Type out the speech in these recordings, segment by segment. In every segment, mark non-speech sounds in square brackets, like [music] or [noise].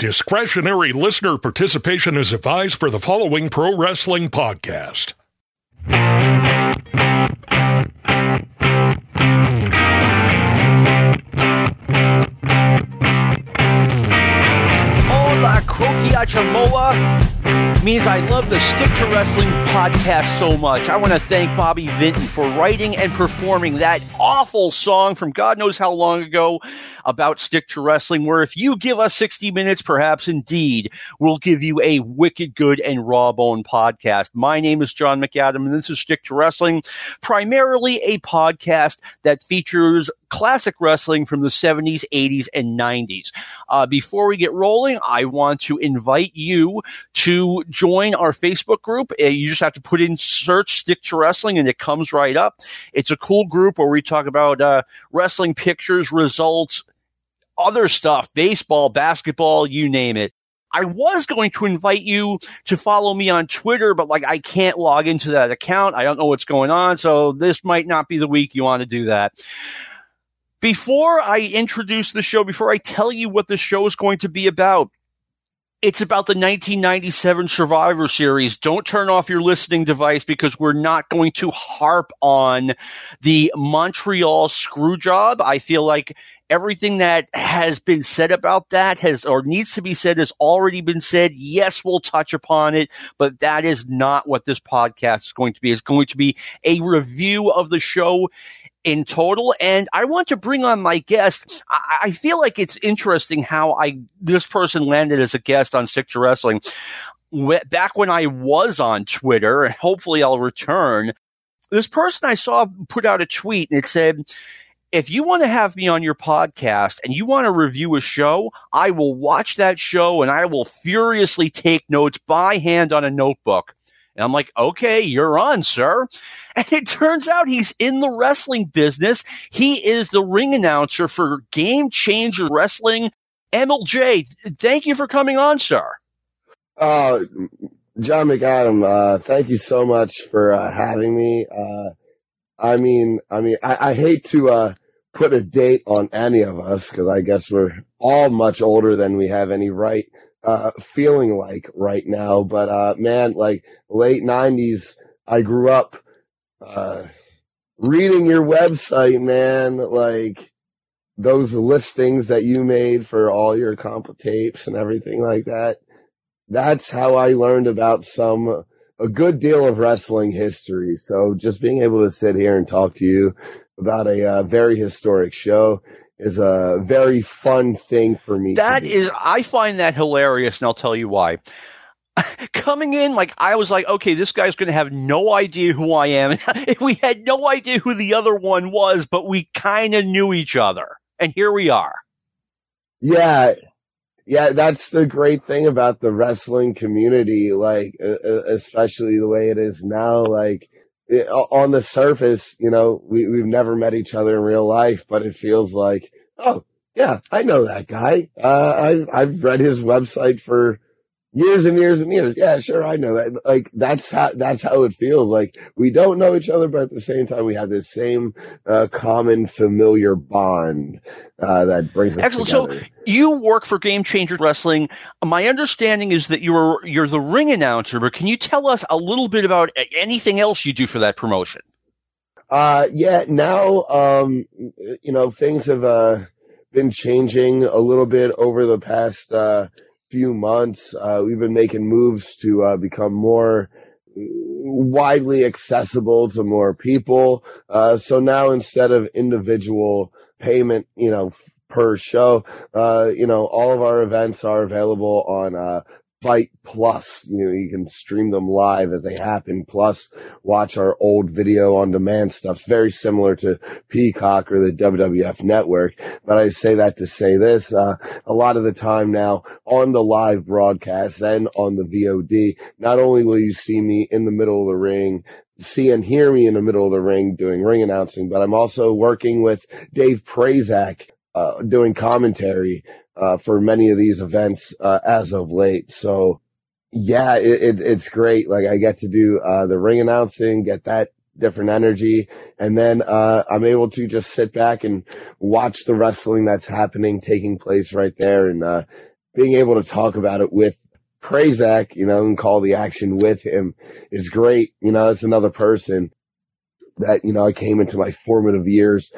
Discretionary listener participation is advised for the following pro wrestling podcast. Hola, Croakia Chamoa means I love the Stick to Wrestling podcast so much. I want to thank Bobby Vinton for writing and performing that awful song from God knows how long ago about Stick to Wrestling, where if you give us 60 minutes, perhaps indeed, we'll give you a wicked good and raw bone podcast. My name is John McAdam, and this is Stick to Wrestling, primarily a podcast that features classic wrestling from the 70s, 80s, and 90s. Uh, before we get rolling, I want to invite you to join our Facebook group. Uh, you just have to put in search stick to wrestling and it comes right up. It's a cool group where we talk about uh, wrestling pictures, results, other stuff, baseball, basketball, you name it. I was going to invite you to follow me on Twitter, but like I can't log into that account. I don't know what's going on. So this might not be the week you want to do that. Before I introduce the show, before I tell you what the show is going to be about, it's about the 1997 Survivor Series. Don't turn off your listening device because we're not going to harp on the Montreal screw job. I feel like everything that has been said about that has or needs to be said has already been said. Yes, we'll touch upon it, but that is not what this podcast is going to be. It's going to be a review of the show in total. And I want to bring on my guest. I, I, feel like it's interesting how I this person landed as a guest on Stick to Wrestling. Back when I was on Twitter, and hopefully I'll return. This person I saw put out a tweet and it said, if you want to have me on your podcast and you want to review a show, I will watch that show and I will furiously take notes by hand on a notebook. And I'm like, okay, you're on, sir. [laughs] And it turns out he's in the wrestling business. He is the ring announcer for Game Changer Wrestling. Emil Jay, thank you for coming on, sir. Uh, John McAdam, uh, thank you so much for uh, having me. Uh, I mean, I mean, I, I hate to uh, put a date on any of us because I guess we're all much older than we have any right uh, feeling like right now. But uh, man, like late '90s, I grew up uh, reading your website, man. Like those listings that you made for all your comp tapes and everything like that. That's how I learned about some a good deal of wrestling history. So just being able to sit here and talk to you about a uh, very historic show is a very fun thing for me. That is, I find that hilarious, and I'll tell you why. [laughs] Coming in, like I was like, okay, this guy's going to have no idea who I am. [laughs] we had no idea who the other one was, but we kind of knew each other, and here we are. Yeah, yeah, that's the great thing about the wrestling community, like uh, especially the way it is now. Like on the surface, you know, we, we've never met each other in real life, but it feels like, oh, yeah, I know that guy. Uh, I've, I've read his website for years and years and years. Yeah, sure, I know that. Like that's how that's how it feels. Like we don't know each other, but at the same time, we have this same uh, common familiar bond uh, that brings us Excellent. together. So you work for Game Changer Wrestling. My understanding is that you're you're the ring announcer, but can you tell us a little bit about anything else you do for that promotion? Uh, yeah. Now, um, you know, things have uh, been changing a little bit over the past. Uh, few months, uh, we've been making moves to uh, become more widely accessible to more people. Uh, so now instead of individual payment, you know, per show, uh, you know, all of our events are available on, FITE Plus. You know, you can stream them live as they happen. Plus, watch our old video on demand stuff. It's very similar to Peacock or the WWF network. But I say that to say this, uh, a lot of the time now on the live broadcast and on the VOD, not only will you see me in the middle of the ring, see and hear me in the middle of the ring doing ring announcing, but I'm also working with Dave Prazak, uh, doing commentary uh, for many of these events uh, as of late. So yeah, it, it, it's great. Like I get to do uh, the ring announcing, get that different energy, and then uh, I'm able to just sit back and watch the wrestling that's happening, taking place right there, and uh, being able to talk about it with Prazak, you know, and call the action with him is great. You know, it's another person that, you know, I came into my formative years,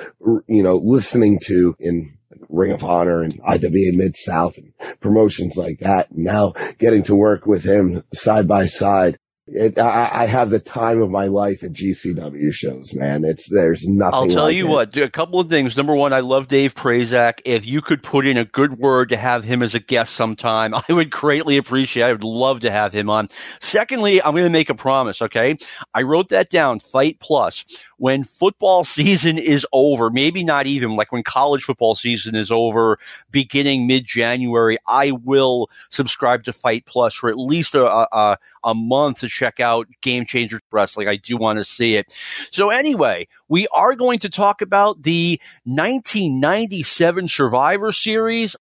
you know, listening to in Ring of Honor and IWA Mid South and promotions like that. Now getting to work with him side by side it, I, I, have the time of my life at GCW shows, man. It's there's nothing. I'll tell like you it. what. A couple of things. Number one, I love Dave Prazak. If you could put in a good word to have him as a guest sometime, [laughs] I would greatly appreciate. I would love to have him on. Secondly, I'm going to make a promise. Okay, I wrote that down. FITE Plus when football season is over, maybe not even like when college football season is over, beginning mid January, I will subscribe to FITE Plus for at least a, a, a month to check out Game Changer Wrestling. I do want to see it. So anyway, we are going to talk about the 1997 Survivor Series.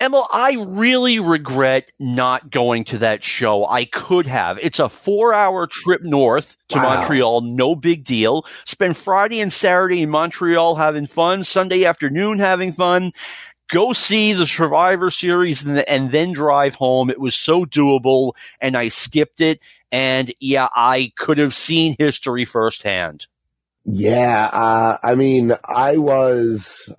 Emil, I really regret not going to that show. I could have. It's a four hour trip north to wow. Montreal. No big deal. Spend Friday and Saturday in Montreal having fun, Sunday afternoon having fun. Go see the Survivor Series and, and then drive home. It was so doable and I skipped it. And yeah, I could have seen history firsthand. Yeah, uh, I mean, I was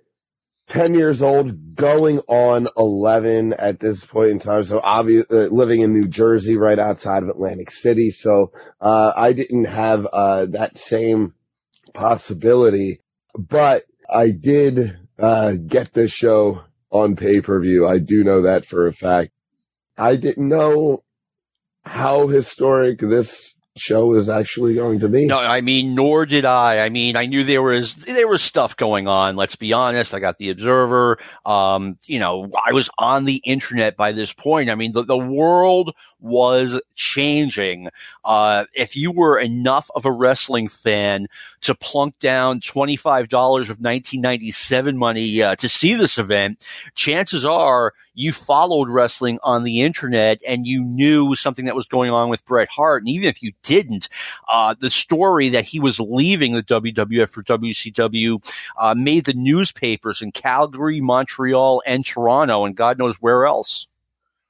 10 years old, going on 11 at this point in time. So obviously uh, living in New Jersey, right outside of Atlantic City. So, uh, I didn't have, uh, that same possibility, but I did, uh, get this show on pay per view. I do know that for a fact. I didn't know how historic this show is actually going to be. No, I mean, nor did I. I mean, I knew there was there was stuff going on. Let's be honest. I got the Observer. Um, you know, I was on the internet by this point. I mean, the, the world was changing. Uh, if you were enough of a wrestling fan to plunk down twenty five dollars of nineteen ninety seven money uh, to see this event, chances are you followed wrestling on the internet and you knew something that was going on with Bret Hart. And even if you didn't, uh, the story that he was leaving the WWF for WCW uh, made the newspapers in Calgary, Montreal, and Toronto, and God knows where else.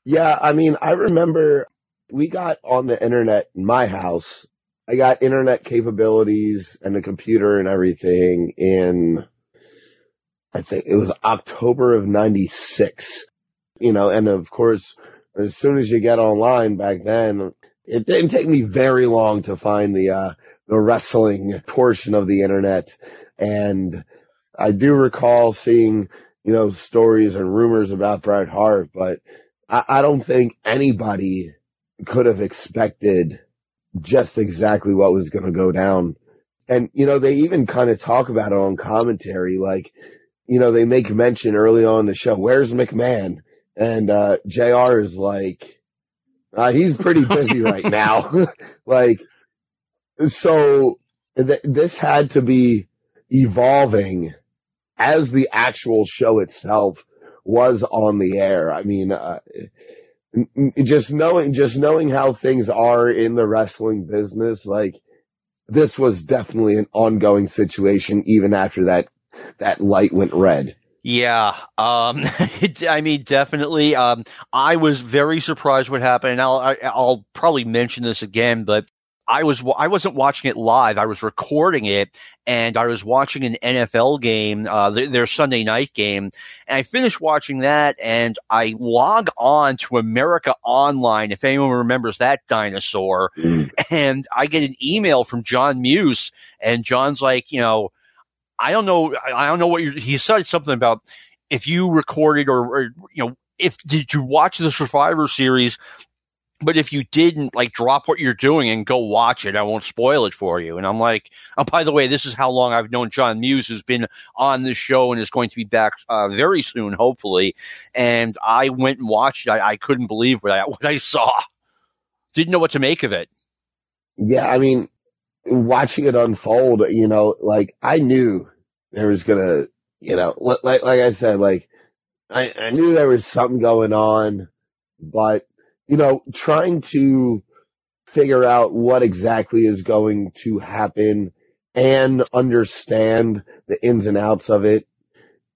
Yeah, I mean, I remember we got on the internet in my house. I got internet capabilities and a computer and everything in, I think it was October of 96 you know, and of course, as soon as you get online back then, it didn't take me very long to find the, uh, the wrestling portion of the internet. And I do recall seeing, you know, stories and rumors about Bret Hart, but I, I don't think anybody could have expected just exactly what was going to go down. And, you know, they even kind of talk about it on commentary. Like, you know, they make mention early on the show, where's McMahon? And, uh, JR is like, uh, he's pretty busy right now. [laughs] like, so th- this had to be evolving as the actual show itself was on the air. I mean, uh, just knowing, just knowing how things are in the wrestling business, like this was definitely an ongoing situation even after that, that light went red. Yeah, um, [laughs] I mean, definitely. Um, I was very surprised what happened, and I'll I, will i will probably mention this again, but I was I wasn't watching it live. I was recording it, and I was watching an NFL game, uh, their Sunday night game, and I finished watching that, and I log on to America Online, if anyone remembers that dinosaur, mm. and I get an email from John Muse, and John's like, you know I don't know. I don't know what you. he said something about if you recorded or, or, you know, if did you watch the Survivor series? But if you didn't, like, drop what you're doing and go watch it, I won't spoil it for you. And I'm like, oh, by the way, this is how long I've known John Muse, who's been on this show and is going to be back uh, very soon, hopefully. And I went and watched it. I, I couldn't believe what I what I saw. Didn't know what to make of it. Yeah, I mean, watching it unfold, you know, like I knew there was gonna, you know, like, like I said, like I, I knew there was something going on, but you know, trying to figure out what exactly is going to happen and understand the ins and outs of it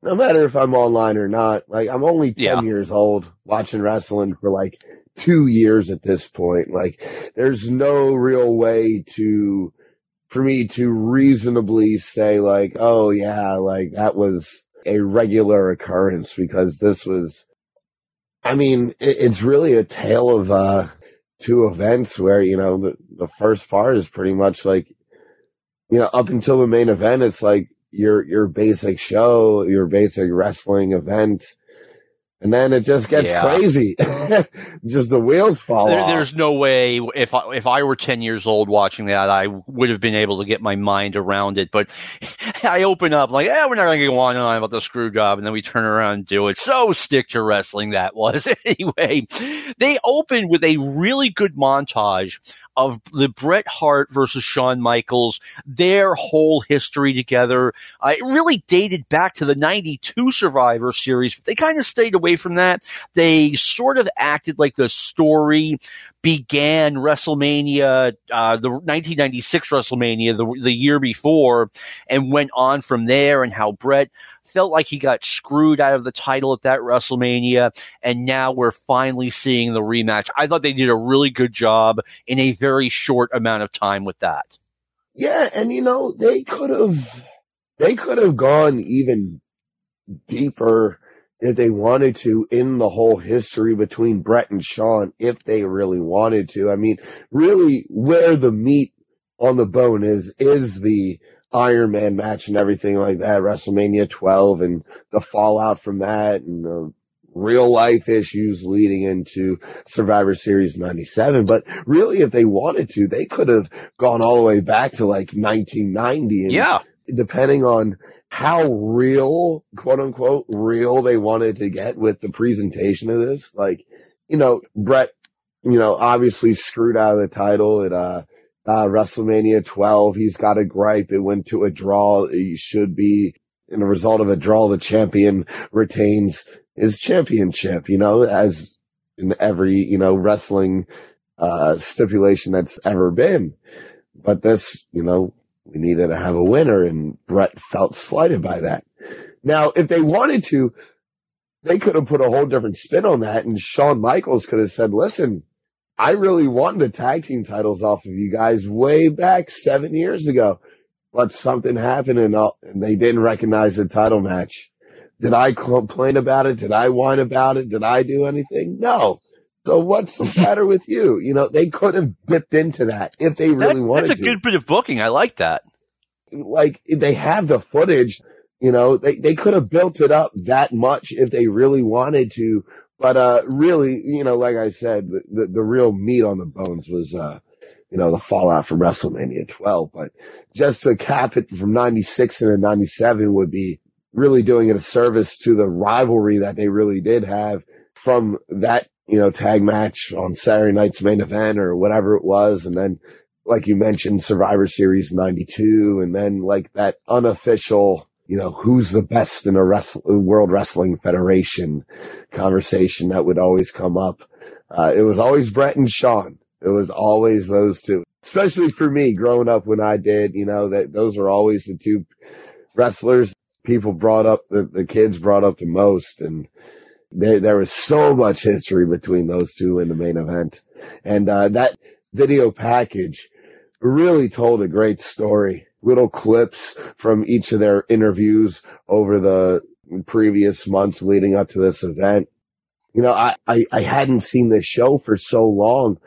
no matter if I'm online or not. Like I'm only 10 Yeah. years old watching wrestling for like two years at this point. Like there's no real way to, for me to reasonably say like, oh yeah, like that was a regular occurrence because this was, I mean, it, it's really a tale of, uh, two events where, you know, the, the first part is pretty much like, you know, up until the main event, it's like your, your basic show, your basic wrestling event. And then it just gets Yeah. crazy. [laughs] just the wheels fall There, off. there's no way if I, if I were 10 years old watching that, I would have been able to get my mind around it. But [laughs] I open up like, eh, we're not going to go on and on about the screw job. And then we turn around and do it. So stick to wrestling that was. [laughs] anyway, they open with a really good montage of the Bret Hart versus Shawn Michaels, their whole history together. Uh, it really dated back to the 92 Survivor series, but they kind of stayed away from that. They sort of acted like the story began WrestleMania, uh, the 1996 WrestleMania, the, the year before, and went on from there and how Bret felt like he got screwed out of the title at that WrestleMania. And now we're finally seeing the rematch. I thought they did a really good job in a very short amount of time with that. Yeah, and you know, they could have, they could have gone even deeper if they wanted to in the whole history between Bret and Shawn if they really wanted to. I mean, really where the meat on the bone is, is the Iron Man match and everything like that, WrestleMania 12 and the fallout from that and the real life issues leading into Survivor Series 97. But really, if they wanted to, they could have gone all the way back to like 1990. And Yeah. Depending on how real, quote unquote, real they wanted to get with the presentation of this. Like, you know, Bret, you know, obviously screwed out of the title at, uh, uh, WrestleMania 12. He's got a gripe. It went to a draw. It should be in a result of a draw. The champion retains his championship, you know, as in every, you know, wrestling, uh, stipulation that's ever been. But this, you know, we needed to have a winner and Bret felt slighted by that. Now, if they wanted to, they could have put a whole different spin on that and Shawn Michaels could have said, listen, I really won the tag team titles off of you guys way back seven years ago, but something happened and, all, and they didn't recognize the title match. Did I complain about it? Did I whine about it? Did I do anything? No. So what's the [laughs] matter with you? You know, they could have dipped into that if they really That- wanted that's a to good bit of booking. I like that. like they have the footage, you know, they, they could have built it up that much if they really wanted to. But, uh, really, you know, like I said, the, the, real meat on the bones was, uh, you know, the fallout from WrestleMania 12. But just to cap it from 96 and 97 would be really doing it a service to the rivalry that they really did have from that, you know, tag match on Saturday night's main event or whatever it was. And then like you mentioned, Survivor Series 92, and then like that unofficial, you know, who's the best in a wrestle, World Wrestling Federation conversation that would always come up. Uh, it was always Bret and Shawn. It was always those two, especially for me growing up when I did, you know, that those are always the two wrestlers people brought up, the, the kids brought up the most. And there, there was so much history between those two in the main event. And, uh, that video package really told a great story. Little clips from each of their interviews over the previous months leading up to this event. You know, I, I, I hadn't seen this show for so long,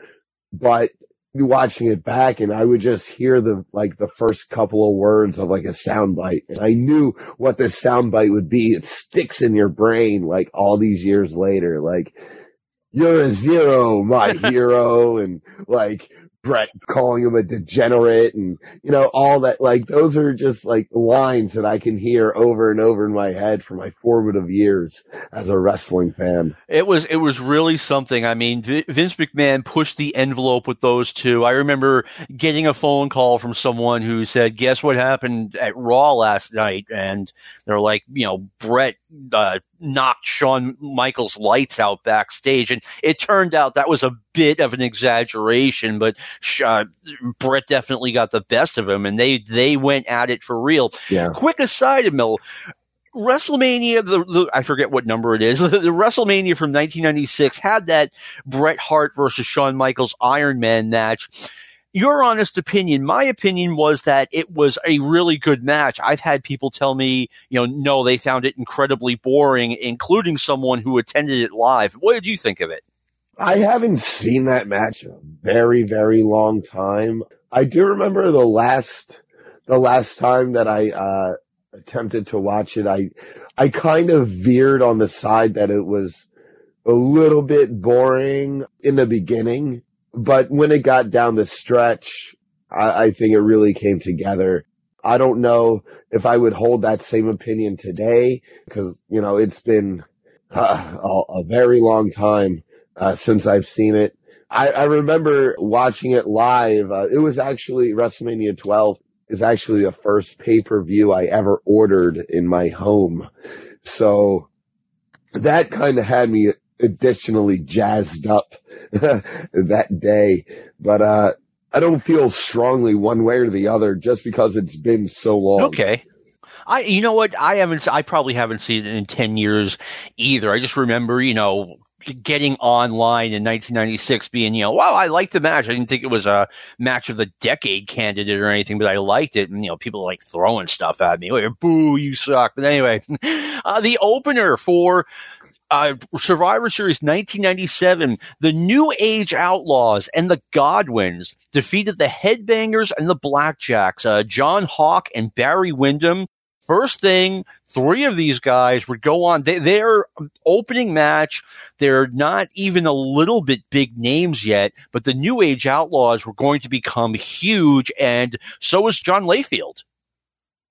but watching it back and I would just hear the, like the first couple of words of like a soundbite and I knew what the soundbite would be. It sticks in your brain like all these years later, like, you're a zero, my [laughs] hero, and like Bret calling him a degenerate and, you know, all that, like, those are just like lines that I can hear over and over in my head for my formative years as a wrestling fan. It was it was really something. I mean, Vince McMahon pushed the envelope with those two. I remember getting a phone call from someone who said, "Guess what happened at Raw last night?" And they're like, "You know, Bret uh, knocked Shawn Michaels' lights out backstage," and it turned out that was a bit of an exaggeration, but uh, Bret definitely got the best of him, and they they went at it for real. Yeah. Quick aside, Emil. WrestleMania, the, the, I forget what number it is. The, [laughs] the, WrestleMania from 1996 had that Bret Hart versus Shawn Michaels Iron Man match. Your honest opinion, my opinion was that it was a really good match. I've had people tell me, you know, no, they found it incredibly boring, including someone who attended it live. What did you think of it? I haven't seen that match in a very, very long time. I do remember the last, the last time that I, uh, attempted to watch it, I, I kind of veered on the side that it was a little bit boring in the beginning, but when it got down the stretch, I, I think it really came together. I don't know if I would hold that same opinion today because, you know, it's been uh, a, a, very long time uh, since I've seen it. I, I remember watching it live. Uh, it was actually WrestleMania 12 is actually the first pay-per-view I ever ordered in my home. So that kind of had me additionally jazzed up [laughs] that day. But, uh, I don't feel strongly one way or the other just because it's been so long. Okay. I, you know what? I haven't, I probably haven't seen it in 10 years either. I just remember, you know, getting online in 1996 being, you know, wow, I liked the match. I didn't think it was a match of the decade candidate or anything, but I liked it. And, you know, people like throwing stuff at me. Boo, you suck. But anyway, [laughs] uh, the opener for uh, Survivor Series 1997, the New Age Outlaws and the Godwins defeated the Headbangers and the Blackjacks. Uh, John Hawk and Barry Windham First thing, three of these guys would go on. They, their opening match, they're not even a little bit big names yet, but the New Age Outlaws were going to become huge, and so was John Layfield.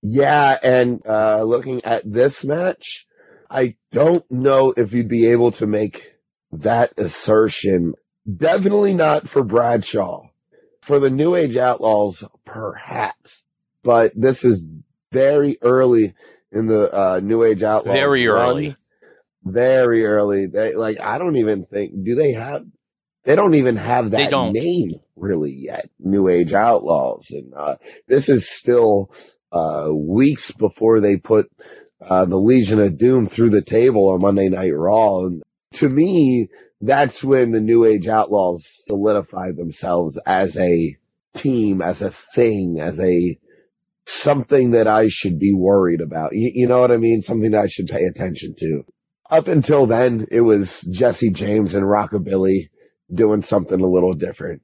Yeah, and uh, looking at this match, I don't know if you'd be able to make that assertion. Definitely not for Bradshaw. For the New Age Outlaws, perhaps. But this is very early in the uh, New Age Outlaws. Very run. early. Very early. They like I don't even think do they have they don't even have that name really yet. New Age Outlaws. And uh, this is still uh, weeks before they put uh, the Legion of Doom through the table on Monday Night Raw. And to me, that's when the New Age Outlaws solidified themselves as a team, as a thing, as a something that I should be worried about. You, you know what I mean? Something that I should pay attention to. Up until then, it was Jesse James and Rockabilly doing something a little different.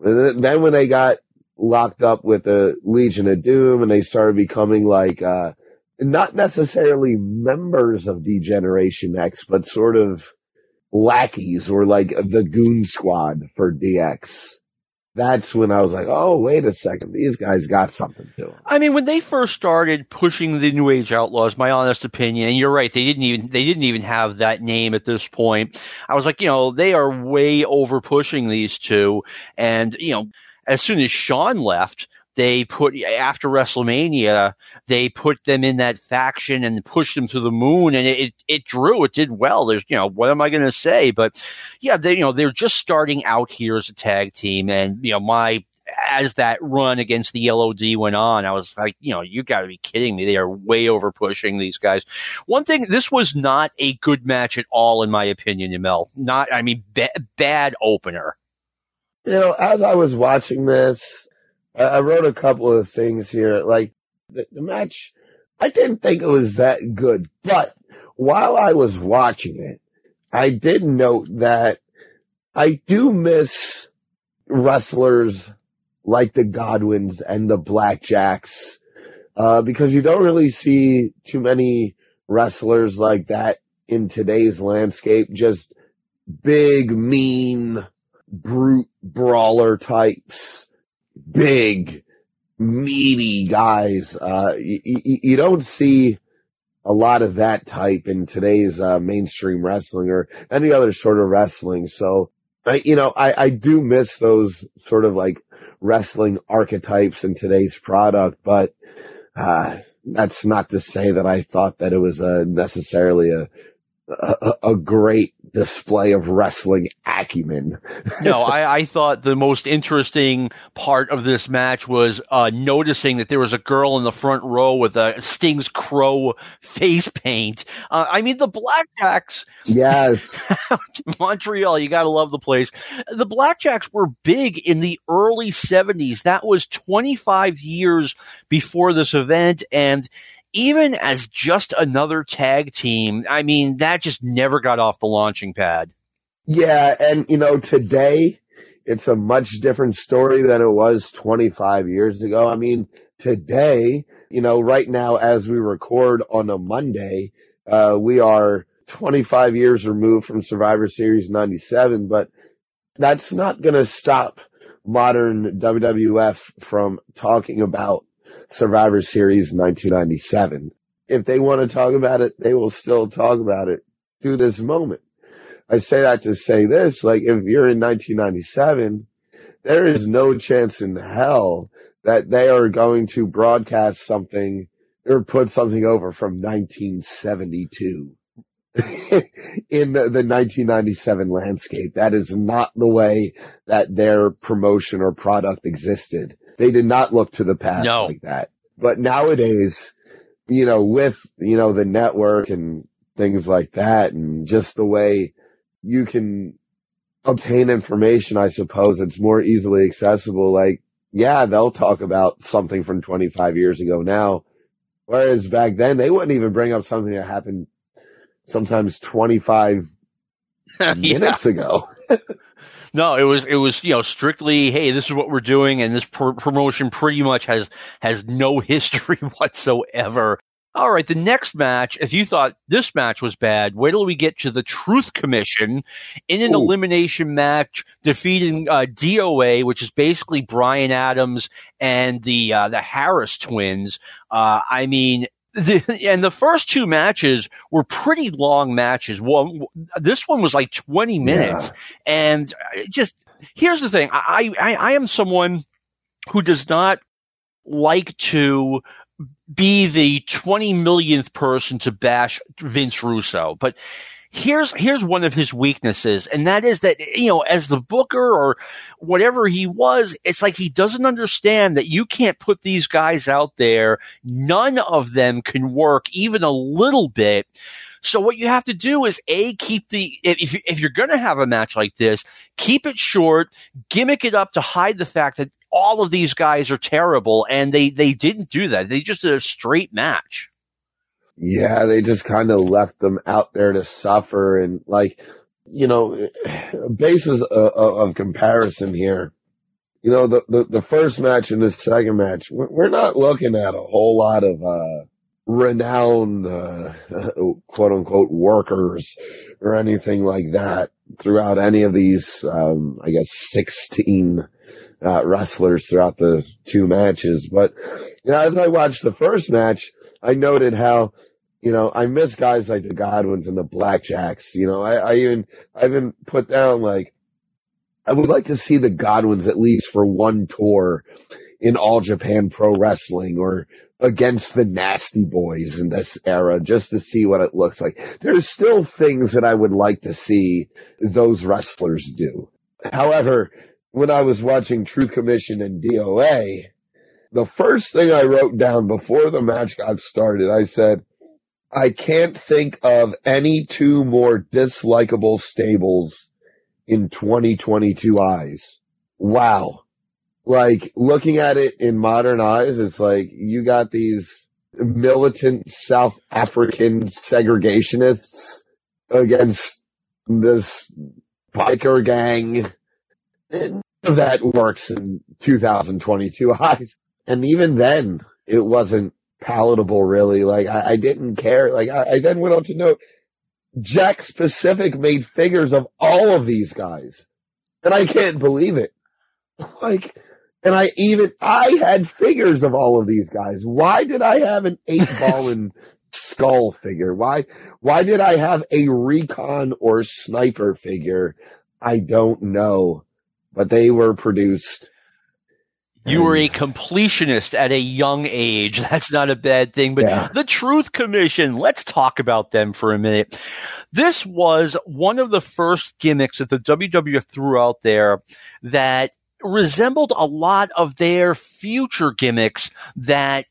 Then when they got locked up with the Legion of Doom and they started becoming like, uh, not necessarily members of D-Generation X, but sort of lackeys or like the goon squad for DX that's when I was like, oh, wait a second. These guys got something to them. I mean, when they first started pushing the New Age Outlaws, my honest opinion, and you're right, they didn't even, they didn't even have that name at this point. I was like, you know, they are way over pushing these two. And, you know, as soon as Shawn left, they put after WrestleMania, they put them in that faction and pushed them to the moon, and it it drew. It did well. There's you know what am I going to say? But yeah, they you know they're just starting out here as a tag team, and you know my as that run against the LOD went on, I was like, you know, you got to be kidding me. They are way over pushing these guys. One thing, this was not a good match at all, in my opinion, Emil. Not, I mean, ba- bad opener. You know, as I was watching this, I, wrote a couple of things here. Like the, the match, I didn't think it was that good, but while I was watching it, I did note that I do miss wrestlers like the Godwins and the Blackjacks, uh, because you don't really see too many wrestlers like that in today's landscape. Just big, mean, brute brawler types big, meaty guys. Uh, you, you, don't see a lot of that type in today's uh, mainstream wrestling or any other sort of wrestling. So, I, you know, I, I do miss those sort of like wrestling archetypes in today's product, but, uh, that's not to say that I thought that it was a necessarily a, a, a great display of wrestling acumen. no, [laughs] I, I thought the most interesting part of this match was uh, noticing that there was a girl in the front row with a Sting's Crow face paint. Uh, I mean, the Blackjacks. Yes. [laughs] Montreal, you got to love the place. The Blackjacks were big in the early 70s. That was 25 years before this event. And even as just another tag team, I mean, that just never got off the launching pad. Yeah, and you know, today it's a much different story than it was 25 years ago. I mean, today, you know, right now as we record on a Monday, uh, we are 25 years removed from Survivor Series 97, but that's not going to stop modern WWF from talking about Survivor Series 1997. If they want to talk about it, they will still talk about it through this moment. I say that to say this, like if you're in 1997, there is no chance in hell that they are going to broadcast something or put something over from 1972 [laughs] in the, the 1997 landscape. That is not the way that their promotion or product existed. They did not look to the past no. like that. But nowadays, you know, with, you know, the network and things like that and just the way you can obtain information, I suppose it's more easily accessible. Like, yeah, they'll talk about something from 25 years ago now. Whereas back then they wouldn't even bring up something that happened sometimes 25 [laughs] minutes ago. [laughs] no, it was, it was, you know, strictly, hey, this is what we're doing. And this pr- promotion pretty much has, has no [laughs] history whatsoever. All right, the next match, if you thought this match was bad, wait till we get to the Truth Commission in an Ooh. elimination match, defeating uh, DOA, which is basically Brian Adams and the uh, the Harris twins. Uh, I mean, the, and the first two matches were pretty long matches. Well, this one was like 20 minutes. Yeah. And just, here's the thing. I, I, I am someone who does not like to be the 20 millionth person to bash Vince Russo, but here's here's one of his weaknesses, and that is that you know, as the booker or whatever he was, it's like he doesn't understand that you can't put these guys out there. None of them can work even a little bit. So what you have to do is a keep the if if you're going to have a match like this, keep it short, gimmick it up to hide the fact that all of these guys are terrible, and they they didn't do that. They just did a straight match. Yeah, they just kind of left them out there to suffer, and like you know, [sighs] basis of, of comparison here. You know, the, the, the first match and the second match, we're not looking at a whole lot of, uh, renowned, uh, [laughs] quote unquote workers or anything like that throughout any of these, um, I guess 16, uh, wrestlers throughout the two matches. But, you know, as I watched the first match, I noted how, you know, I miss guys like the Godwins and the Blackjacks. You know, I, I even, I even put down like, I would like to see the Godwins at least for one tour in all Japan pro wrestling or against the nasty boys in this era just to see what it looks like. There's still things that I would like to see those wrestlers do. However, when I was watching Truth Commission and DOA, the first thing I wrote down before the match got started, I said, I can't think of any two more dislikable stables in 2022 eyes. Wow. Like looking at it in modern eyes, it's like you got these militant South African segregationists against this biker gang that works in 2022 eyes. And even then, it wasn't palatable really. Like I, I didn't care. Like I, I, then went on to note Jakks Pacific made figures of all of these guys. And I can't believe it. [laughs] Like, and I even, I had figures of all of these guys. Why did I have an eight [laughs] ball and skull figure? Why, why did I have a recon or sniper figure? I don't know but they were produced. You were a completionist at a young age. [laughs] That's not a bad thing. But Yeah. the Truth Commission, let's talk about them for a minute. This was one of the first gimmicks that the WWF threw out there that resembled a lot of their future gimmicks that,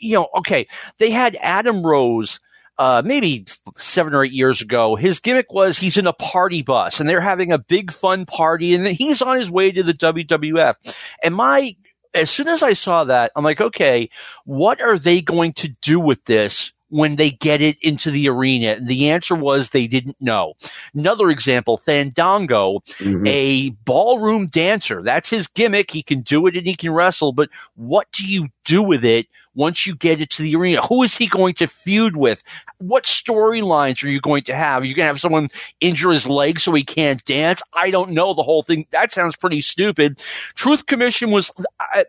you know, okay, they had Adam Rose uh, maybe seven or eight years ago, his gimmick was he's in a party bus and they're having a big fun party and he's on his way to the WWF. And my, as soon as I saw that, I'm like, okay, what are they going to do with this when they get it into the arena? And the answer was they didn't know. Another example, Fandango, Mhm. a ballroom dancer. That's his gimmick. He can do it and he can wrestle, but what do you do with it once you get it to the arena? Who is he going to feud with? What storylines are you going to have? Are you going to have someone injure his leg so he can't dance? I don't know the whole thing. That sounds pretty stupid. Truth Commission was, I,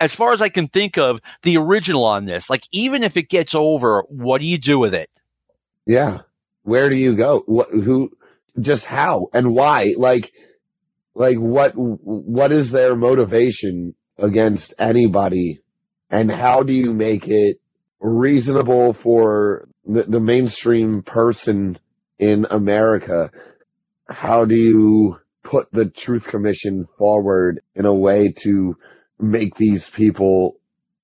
as far as I can think of, the original on this. Like, even if it gets over, what do you do with it? Yeah. Where do you go? What, who, just how and why? Like, like what, what is their motivation against anybody? And how do you make it reasonable for the, the mainstream person in America? How do you put the Truth Commission forward in a way to make these people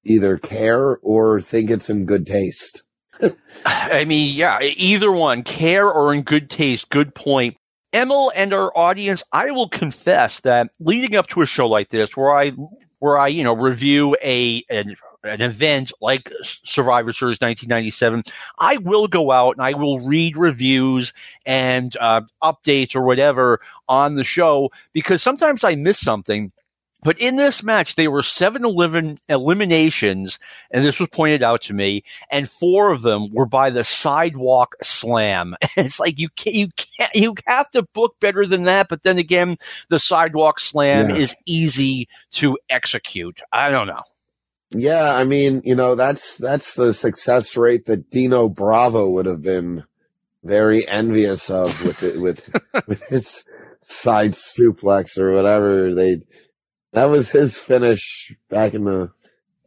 either care or think it's in good taste? [laughs] I mean, yeah, either one, care or in good taste, good point. Emil and our audience, I will confess that leading up to a show like this, where I, where I, you know, review a, an, an event like Survivor Series 1997, I will go out and I will read reviews and uh, updates or whatever on the show because sometimes I miss something. But in this match, they were seven elim- eliminations, and this was pointed out to me, and four of them were by the sidewalk slam. And [laughs] it's like you can't, you can't, you have to book better than that. But then again, the sidewalk slam Yeah. is easy to execute. I don't know. Yeah, I mean, you know, that's that's the success rate that Dino Bravo would have been very envious of with it with [laughs] with his side suplex or whatever they that was his finish back in the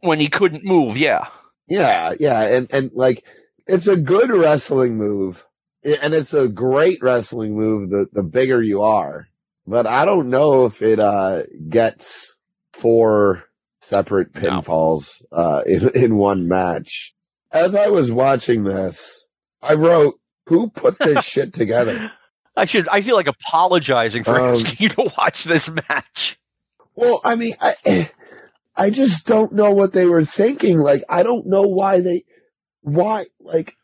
When he couldn't move, yeah. yeah, yeah, and and like it's a good wrestling move and it's a great wrestling move the the bigger you are. But I don't know if it uh gets four separate No. pinfalls uh in in one match. As I was watching this, I wrote who put this shit together? [laughs] I should, I feel like apologizing for Um, asking you to watch this match. Well, I mean, I, I just don't know what they were thinking. Like, I don't know why they, why, like,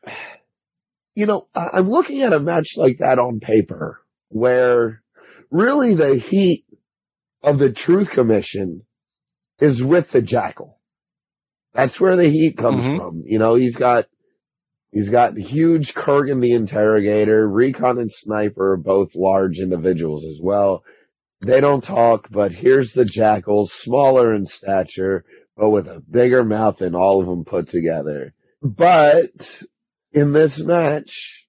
you know, I'm looking at a match like that on paper where really the heat of the Truth Commission is with the Jackal. That's where the heat comes Mhm. from. You know, he's got, he's got huge Kurrgan the Interrogator, Recon and Sniper, are both large individuals as well. They don't talk, but here's the Jackal, smaller in stature, but with a bigger mouth than all of them put together. But in this match,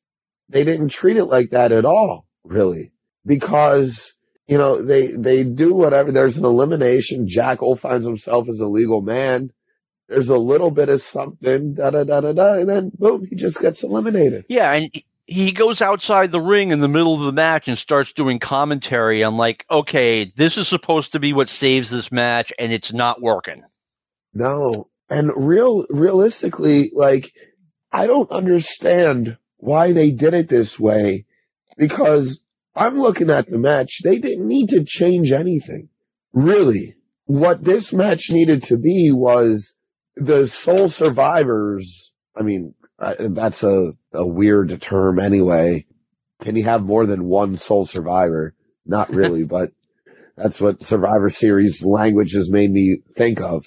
they didn't treat it like that at all, really, because you know they they do whatever. There's an elimination. Jackal finds himself as a legal man. There's a little bit of something, da da da da da, and then boom, he just gets eliminated. Yeah, and he- goes outside the ring in the middle of the match and starts doing commentary. I'm like, okay, this is supposed to be what saves this match, and it's not working. No. And real, realistically, like, I don't understand why they did it this way because I'm looking at the match. They didn't need to change anything. Really. What this match needed to be was the sole survivors. I mean, uh, that's a, a weird term anyway. Can you have more than one sole survivor? Not [laughs] really, but that's what Survivor Series language has made me think of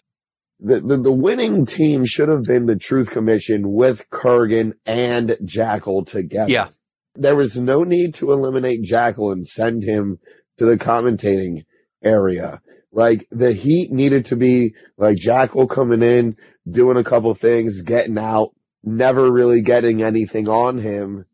the, the, the winning team should have been the Truth Commission with Kurrgan and Jackal together. Yeah. There was no need to eliminate Jackal and send him to the commentating area. Like the heat needed to be like Jackal coming in, doing a couple things, getting out, never really getting anything on him.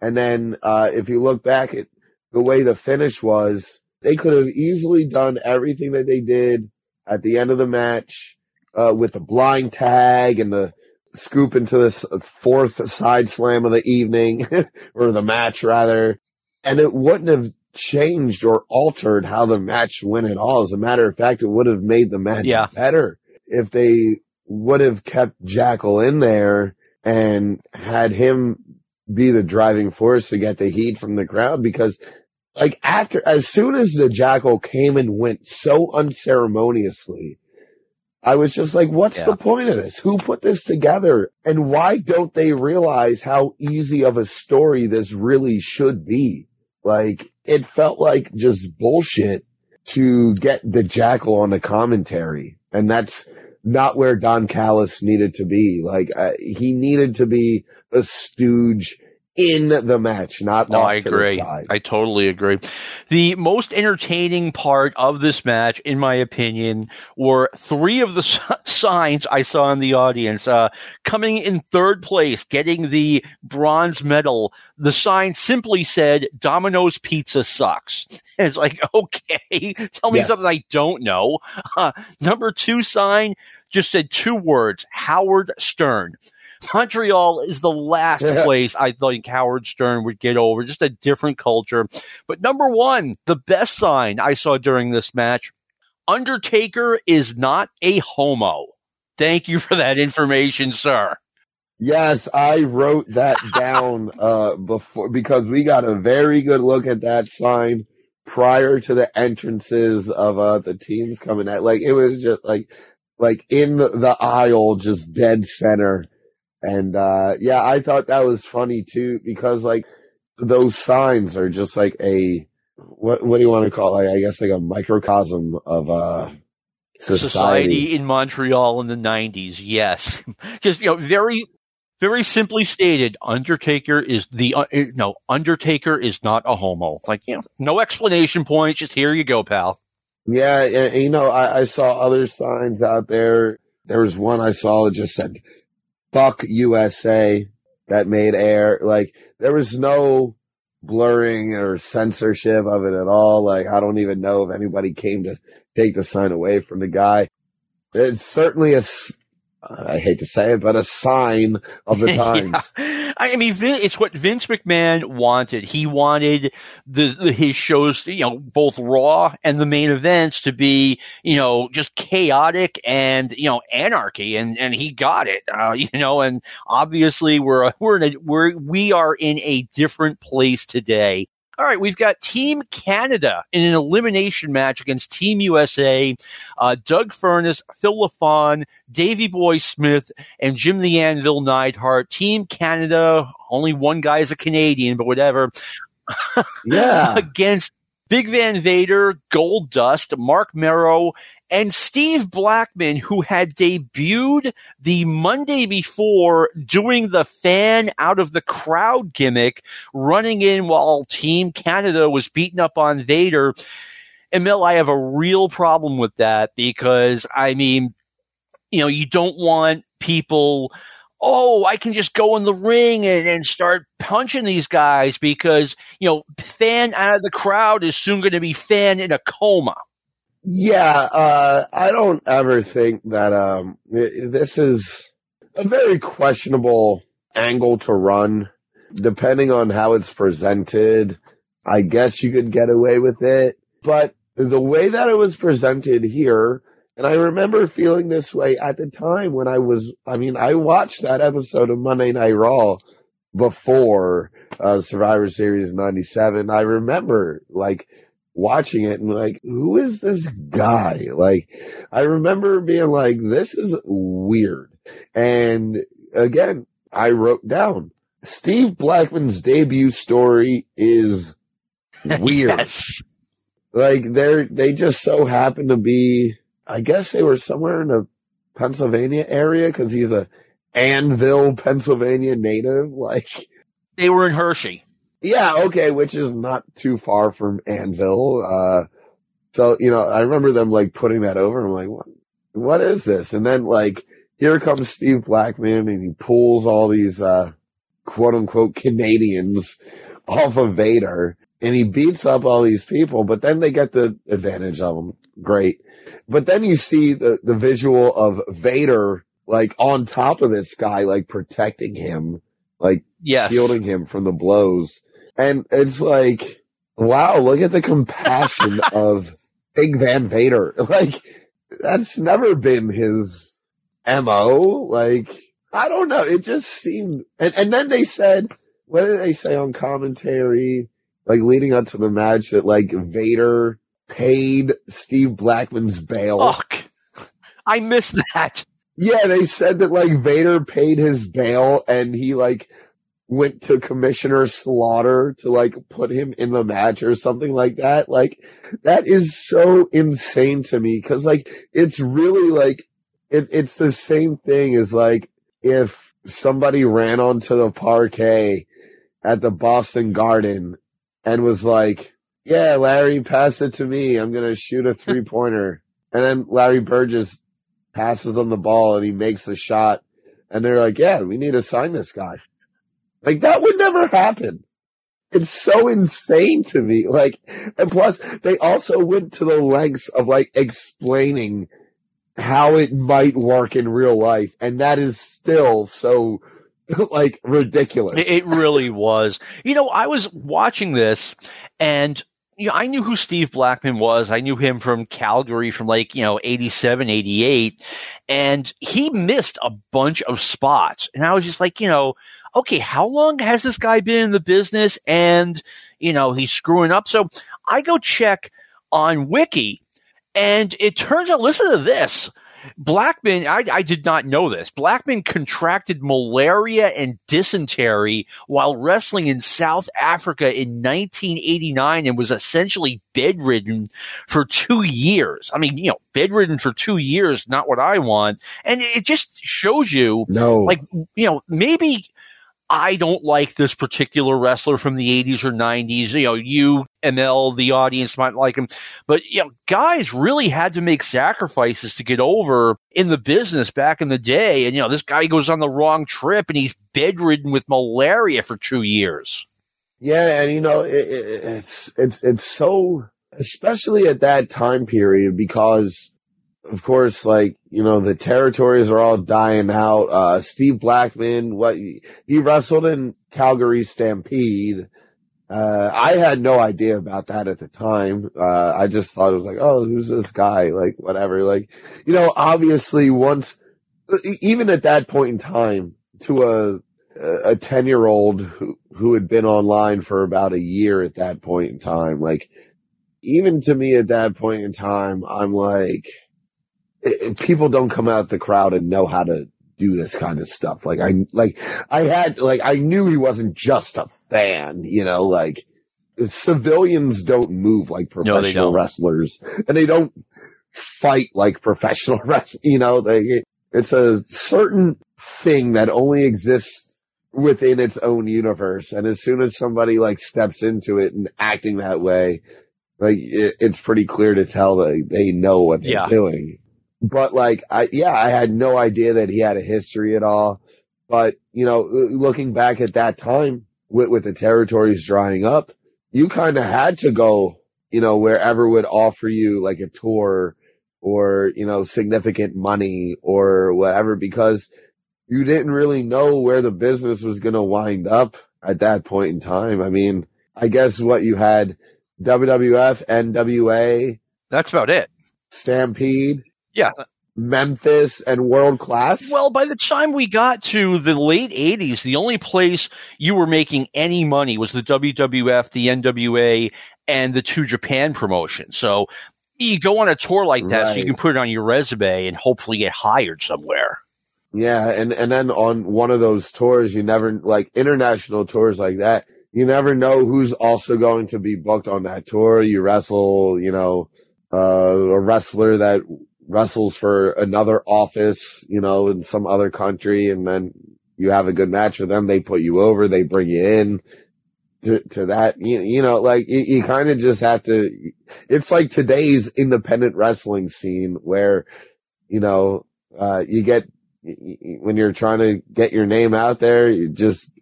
And then, uh, if you look back at the way the finish was, they could have easily done everything that they did at the end of the match, uh, with the blind tag and the scoop into this fourth side slam of the evening [laughs] or the match rather. And it wouldn't have changed or altered how the match went at all. As a matter of fact, it would have made the match Yeah. better if they would have kept Jackal in there and had him be the driving force to get the heat from the crowd because like after, as soon as the Jackal came and went so unceremoniously, I was just like, what's Yeah. the point of this? Who put this together? And why don't they realize how easy of a story this really should be? Like, it felt like just bullshit to get the Jackal on the commentary. And that's not where Don Callis needed to be. Like, uh, he needed to be a stooge in the match, not No, I agree. I totally agree. The most entertaining part of this match, in my opinion, were three of the s- [laughs] signs I saw in the audience. Uh, coming in third place, getting the bronze medal. The sign simply said, Domino's Pizza sucks. And [laughs] it's like, [laughs] okay, tell me Yeah. something I don't know. Uh, number two sign just said two words, Howard Stern. Montreal is the last Yeah. place I think Howard Stern would get over. Just a different culture. But number one, the best sign I saw during this match Undertaker is not a homo. Thank you for that information, sir. Yes, I wrote that [laughs] down uh before because we got a very good look at that sign prior to the entrances of uh the teams coming at like it was just like like in the aisle just dead center and uh yeah I thought that was funny too because like those signs are just like a what what do you want to call it I guess like a microcosm of uh society, Society in Montreal in the 90s. Yes. [laughs] Just, you know, very, very simply stated, Undertaker is the, uh, no, Undertaker is not a homo. Like, you know, no explanation points. Just here you go, pal. Yeah, and, you know, I, I saw other signs out there. There was one I saw that just said "Fuck USA" that made air. Like there was no blurring or censorship of it at all. Like I don't even know if anybody came to take the sign away from the guy. It's certainly a, I hate to say it, but a sign of the [laughs] times. Yeah. I mean, Vin, it's what Vince McMahon wanted. He wanted the, the his shows, you know, both Raw and the main events to be, you know, just chaotic and you know anarchy, and and he got it. Uh, [laughs] you know, and obviously we're we're in a, we're we are in a different place today. All right, we've got Team Canada in an elimination match against Team USA. Uh, Doug Furnas, Phil LaFon, Davey Boy Smith, and Jim the Anvil Neidhart. Team Canada, only one guy is a Canadian, but whatever. Yeah. [laughs] against Big Van Vader, Goldust, Mark Mero, and Steve Blackman, who had debuted the Monday before doing the fan out of the crowd gimmick, running in while Team Canada was beating up on Vader. Emil, I have a real problem with that because, I mean, you know, you don't want people oh, I can just go in the ring and, and start punching these guys because, you know, fan out of the crowd is soon going to be fan in a coma. Yeah, uh, I don't ever think that, um, th- this is a very questionable angle to run. Depending on how it's presented, I guess you could get away with it. But the way that it was presented here, and I remember feeling this way at the time when I was, I mean, I watched that episode of Monday Night Raw before, uh, Survivor Series 97. I remember, like, watching it and like, who is this guy? Like, I remember being like, this is weird. And again, I wrote down Steve Blackman's debut story is [laughs] weird. yes. Like they're, they just so happen to be, I guess they were somewhere in the Pennsylvania area because he's a Annville, Pennsylvania native. [laughs] Like, They were in Hershey. Yeah, okay, which is not too far from Annville. Uh, so, you know, I remember them like putting that over and I'm like, what, what is this? And then like, here comes Steve Blackman and he pulls all these, uh, quote unquote Canadians off of Vader and he beats up all these people, but then they get the advantage of him. Great. but then you see the, the visual of Vader like on top of this guy, like protecting him, like Yes. shielding him from the blows. And it's like, wow, look at the compassion [laughs] of Big Van Vader. [laughs] Like, that's never been his MO. Like, I don't know. It just seemed, and, and then they said, what did they say on commentary? Like leading up to the match that like Vader paid Steve Blackman's bail. Fuck. I missed that. Yeah, they said that like Vader paid his bail and he like went to Commissioner Slaughter to like put him in the match or something like that. Like that is so insane to me because like it's really like it, it's the same thing as like if somebody ran onto the parquet at the Boston Garden and was like, yeah, Larry, pass it to me. I'm going to shoot a [laughs] three pointer. and then Larry Burgess passes on the ball and he makes the shot. And they're like, yeah, we need to sign this guy. Like that would never happen. It's so insane to me. Like, and plus they also went to the lengths of like explaining how it might work in real life. And that is still so [laughs] like ridiculous. It, really was. You know, I was watching this and you know, I knew who Steve Blackman was. I knew him from Calgary from like, you know, 87, 88. And he missed a bunch of spots. And I was just like, you know, okay, how long has this guy been in the business? And, you know, he's screwing up. So I go check on Wiki and it turns out, listen to this. Blackman, I, I, did not know this. Blackman contracted malaria and dysentery while wrestling in South Africa in 1989 and was essentially bedridden for two years. I mean, you know, bedridden for two years, not what I want. And it just shows you, no, like, you know, maybe I don't like this particular wrestler from the 80s or 90s. You know, you, Emil, the audience might like him. But, you know, guys really had to make sacrifices to get over in the business back in the day. And, you know, this guy goes on the wrong trip and he's bedridden with malaria for two years. Yeah. And, you know, it, it, it's, it's, it's so, especially at that time period because of course, like, you know, the territories are all dying out. Uh, Steve Blackman, what, he wrestled in Calgary Stampede. Uh, I had no idea about that at the time. Uh, I just thought it was like, oh, who's this guy? Like, whatever. Like, you know, obviously once, even at that point in time, to a, a 10 year old who, who had been online for about a year at that point in time, like, even to me at that point in time, I'm like, people don't come out the crowd and know how to do this kind of stuff. Like I, like I had, like I knew he wasn't just a fan, you know, like civilians don't move like professional no, wrestlers and they don't fight like [laughs] professional wrestlers, you know, they, it's a certain thing that only exists within its own universe. And as soon as somebody like steps into it and acting that way, like it, it's pretty clear to tell that they know what they're yeah. doing but like I yeah, I had no idea that he had a history at all. But you know, looking back at that time with with the territories drying up, you kind of had to go, you know, wherever would offer you like a tour or, you know, significant money or whatever because you didn't really know where the business was going to wind up at that point in time. I mean, I guess what you had WWF, NWA. That's about it. Stampede. Yeah. Memphis and world class? Well, by the time we got to the late 80s, the only place you were making any money was the WWF, the NWA, and the two Japan promotions. So you go on a tour like that right. so you can put it on your resume and hopefully get hired somewhere. Yeah, and, and then on one of those tours, you never, like international tours like that, you never know who's also going to be booked on that tour. You wrestle, you know, uh, a wrestler that wrestles for another office, you know, in some other country and then you have a good match with them. They put you over, they bring you in to, to that, you, you know, like you, you kind of just have to, it's like today's independent wrestling scene where, you know, uh, you get, when you're trying to get your name out there, you just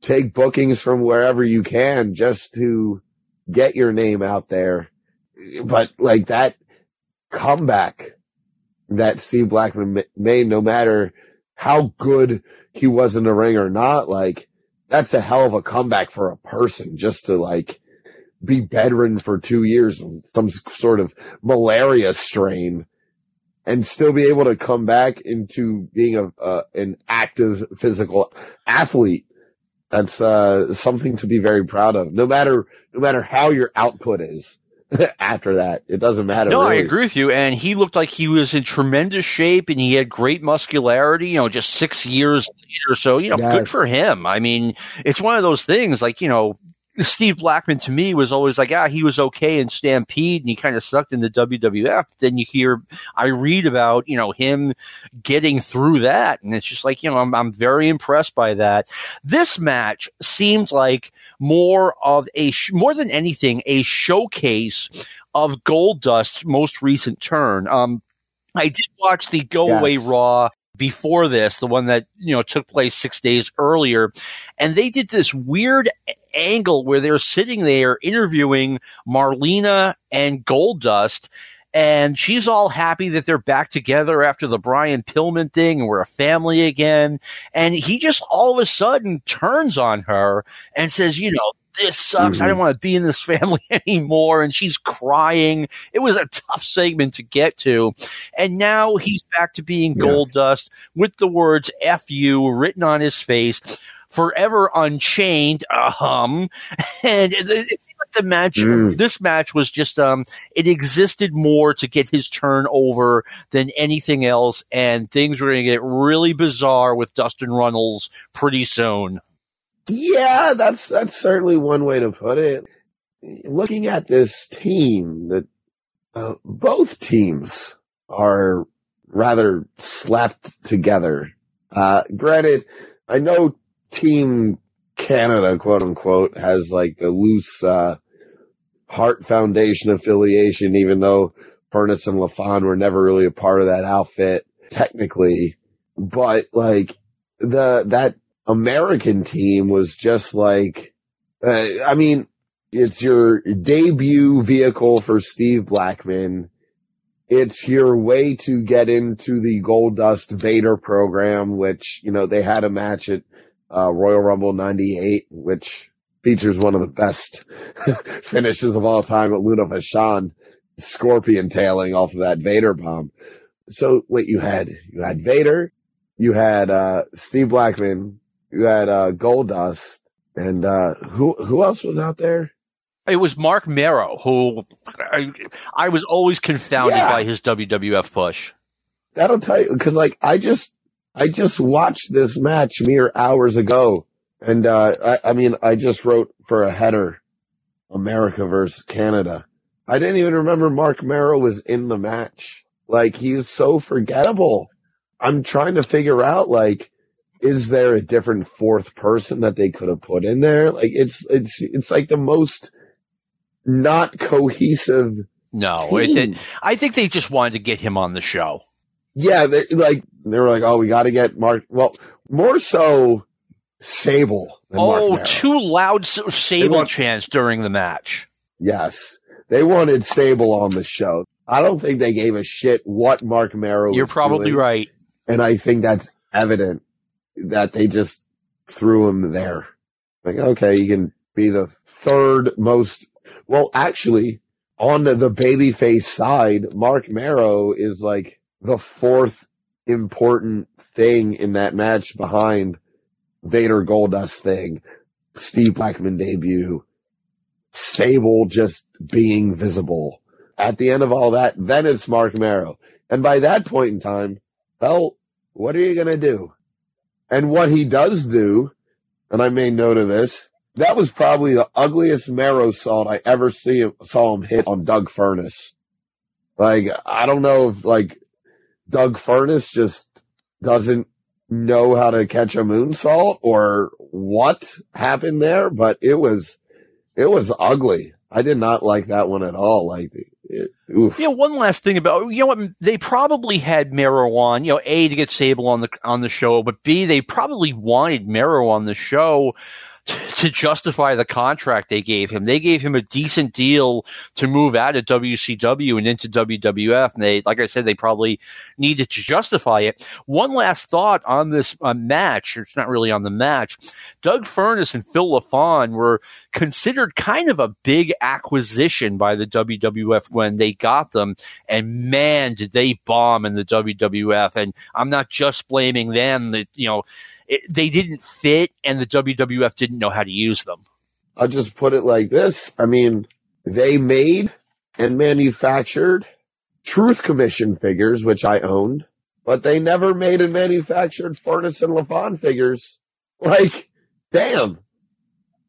take bookings from wherever you can just to get your name out there. But like that, comeback that Steve Blackman made, no matter how good he was in the ring or not, like that's a hell of a comeback for a person just to like be bedridden for two years and some sort of malaria strain and still be able to come back into being a, uh, an active physical athlete. That's, uh, something to be very proud of. No matter, no matter how your output is. [laughs] after that. It doesn't matter. No, really. I agree with you. And he looked like he was in tremendous shape and he had great muscularity, you know, just six years later. So, you know, yes. good for him. I mean, it's one of those things like, you know, Steve Blackman to me was always like, ah, he was okay in Stampede and he kind of sucked in the WWF. Then you hear, I read about, you know, him getting through that. And it's just like, you know, I'm, I'm very impressed by that. This match seems like more of a, more than anything, a showcase of Goldust's most recent turn. Um, I did watch the Go yes. Away Raw before this, the one that, you know, took place six days earlier. And they did this weird angle where they're sitting there interviewing Marlena and Goldust. And she's all happy that they're back together after the Brian Pillman thing and we're a family again. And he just all of a sudden turns on her and says, you know, this sucks. Mm-hmm. I don't want to be in this [laughs] family [laughs] anymore. And she's crying. It was a tough segment to get to. And now he's back to being yeah. Goldust with the words F you written on his face. Forever Unchained, hum, [laughs] and it, it the match. Mm. This match was just um, it existed more to get his turn over than anything else, and things were going to get really bizarre with Dustin Runnels pretty soon. Yeah, that's that's certainly one way to put it. Looking at this team, that uh, both teams are rather slapped together. Uh, granted, I know Team Canada, quote unquote, has like the loose uh, Hart Foundation affiliation, even though Furnas and LaFon were never really a part of that outfit technically. But like the that American team was just like, uh, I mean, it's your debut vehicle for Steve Blackman. It's your way to get into the Goldust Vader program, which, you know, they had a match at uh, Royal Rumble 98, which features one of the best [laughs] finishes of all time at Luna Vachon, scorpion tailing off of that Vader bomb. So wait, you had, you had Vader, you had, uh, Steve Blackman, you had uh, Goldust, and uh, who who else was out there? It was Mark Mero, who I, I was always confounded yeah. by his WWF push. That'll tell you because, like, I just I just watched this match mere hours ago, and uh, I, I mean, I just wrote for a header, America versus Canada. I didn't even remember Mark Mero was in the match. Like, he's so forgettable. I'm trying to figure out, like, is there a different fourth person that they could have put in there? Like it's it's it's like the most not cohesive. No, it, I think they just wanted to get him on the show. Yeah, they, like they were like, oh, we got to get Mark. Well, more so Sable. oh, too loud Sable want, chants during the match. Yes, they wanted Sable on the show. I don't think they gave a shit what Mark Mero. You're probably doing, right, and I think that's evident that they just threw him there. Like, okay, you can be the third most, well, actually, on the, the babyface side, Mark Mero is like the fourth important thing in that match behind Vader Goldust thing, Steve Blackman debut, Sable just being visible. At the end of all that, then it's Mark Mero. And by that point in time, well, what are you going to do? And what he does do, and I made note of this, that was probably the ugliest Merosault I ever see saw him hit on Doug Furnas. Like, I don't know if like Doug Furnas just doesn't know how to catch a moonsault or what happened there, but it was, it was ugly. I did not like that one at all. Like, it, oof. Yeah, one last thing about you know what they probably had on. You know, a to get Sable on the on the show, but b they probably wanted Mero on the show to justify the contract they gave him. They gave him a decent deal to move out of WCW and into WWF. And they, like I said, they probably needed to justify it. One last thought on this uh, match. It's not really on the match. Doug Furnas and Phil LaFon were considered kind of a big acquisition by the WWF when they got them. And man, did they bomb in the WWF. And I'm not just blaming them that, you know, it, they didn't fit and the WWF didn't know how to use them. I'll just put it like this. I mean, they made and manufactured Truth Commission figures, which I owned, but they never made and manufactured Furnas and LaFon figures. Like, damn.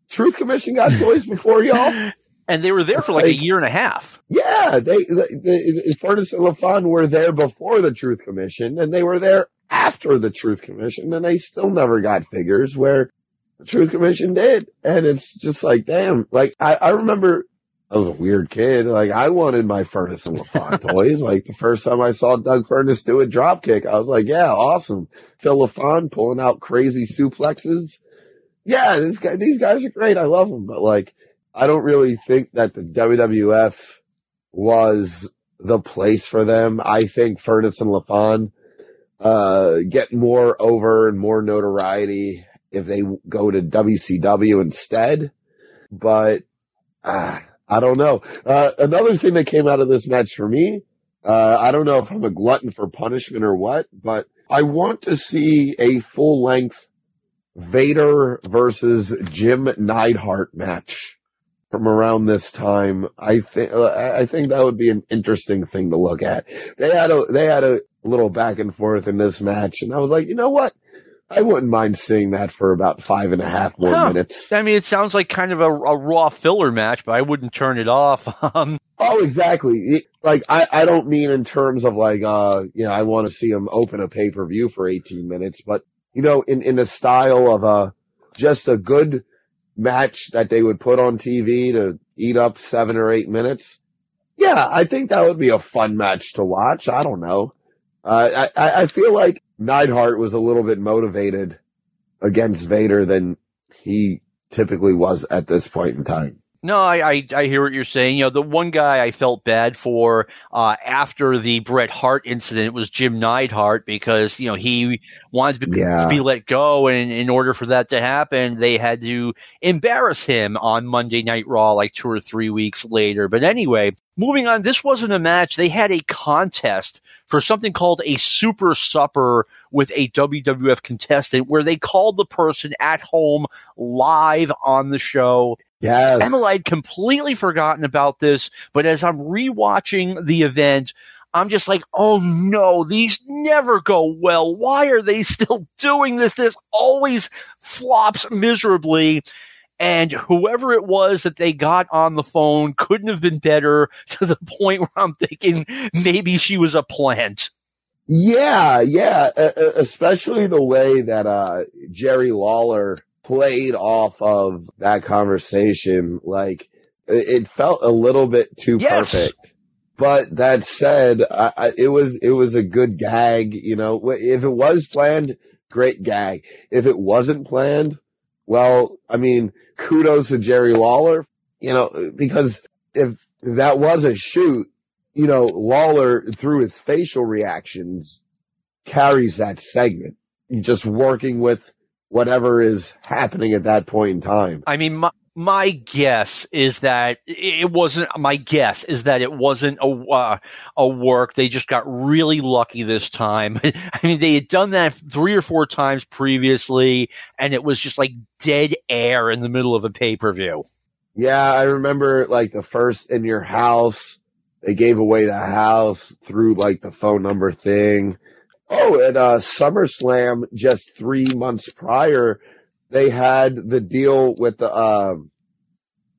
Truth Commission got toys [laughs] before y'all. And they were there for like, like, a year and a half. Yeah, they, the, Furnas and LaFon were there before the Truth Commission, and they were there after the Truth Commission, and they still never got figures where the Truth Commission did. And it's just like, damn, like I, I remember I was a weird kid. Like I wanted my Furnas and LaFon toys. Like the first time I saw Doug Furnas do a drop kick, I was like, yeah, awesome. Phil LaFon pulling out crazy suplexes. Yeah, this guy, these guys are great. I love them. But like, I don't really think that the WWF was the place for them. I think Furnas and LaFon uh, get more over and more notoriety if they go to WCW instead. But, uh, I don't know. Uh, another thing that came out of this match for me, uh, I don't know if I'm a glutton for punishment or what, but I want to see a full length Vader versus Jim Neidhart match from around this time. I think, I think that would be an interesting thing to look at. They had a, they had a little back and forth in this match. And I was like, you know what? I wouldn't mind seeing that for about five and a half more huh. minutes. I mean, it sounds like kind of a, a, raw filler match, but I wouldn't turn it off. [laughs] Um, oh, exactly. Like, I, I don't mean in terms of like, uh, you know, I want to see them open a pay per view for 18 minutes, but you know, in, in the style of, uh, just a good match that they would put on TV to eat up seven or eight minutes. Yeah, I think that would be a fun match to watch. I don't know. Uh, I, I feel like Neidhart was a little bit motivated against Vader than he typically was at this point in time. No, I, I, I hear what you're saying. You know, the one guy I felt bad for uh, after the Bret Hart incident was Jim Neidhart because you know he wanted to be, yeah. to be let go, and in order for that to happen, they had to embarrass him on Monday Night Raw like two or three weeks later. But anyway, moving on, this wasn't a match. They had a contest for something called a super supper with a WWF contestant where they called the person at home live on the show. Yes. Emil, I'd completely forgotten about this, but as I'm rewatching the event, I'm just like, oh no, these never go well. Why are they [laughs] still doing this? This always flops miserably. And whoever it was that they got on the phone couldn't have been better [laughs] to the point where I'm thinking maybe she was a plant. Yeah, yeah, especially the way that uh, Jerry Lawler played off of that conversation. Like it felt a little bit too yes. perfect. But that said, I, I, it was it was a good gag. You know, if it was planned, great gag. If it wasn't planned, well, I mean, kudos to Jerry Lawler, you know, because if that was a shoot, you know, Lawler through his facial reactions carries that segment. Just working with whatever is happening at that point in time. I mean, my, my guess is that it wasn't. My guess is that it wasn't a uh, a work. They just got really lucky this time. [laughs] I mean, they had done that three or four times previously, and it was just like dead air in the middle of a pay per view. Yeah, I remember like the first in your house. They gave away the house through like the phone number thing. Oh, at uh, SummerSlam just three months prior, they had the deal with the, um,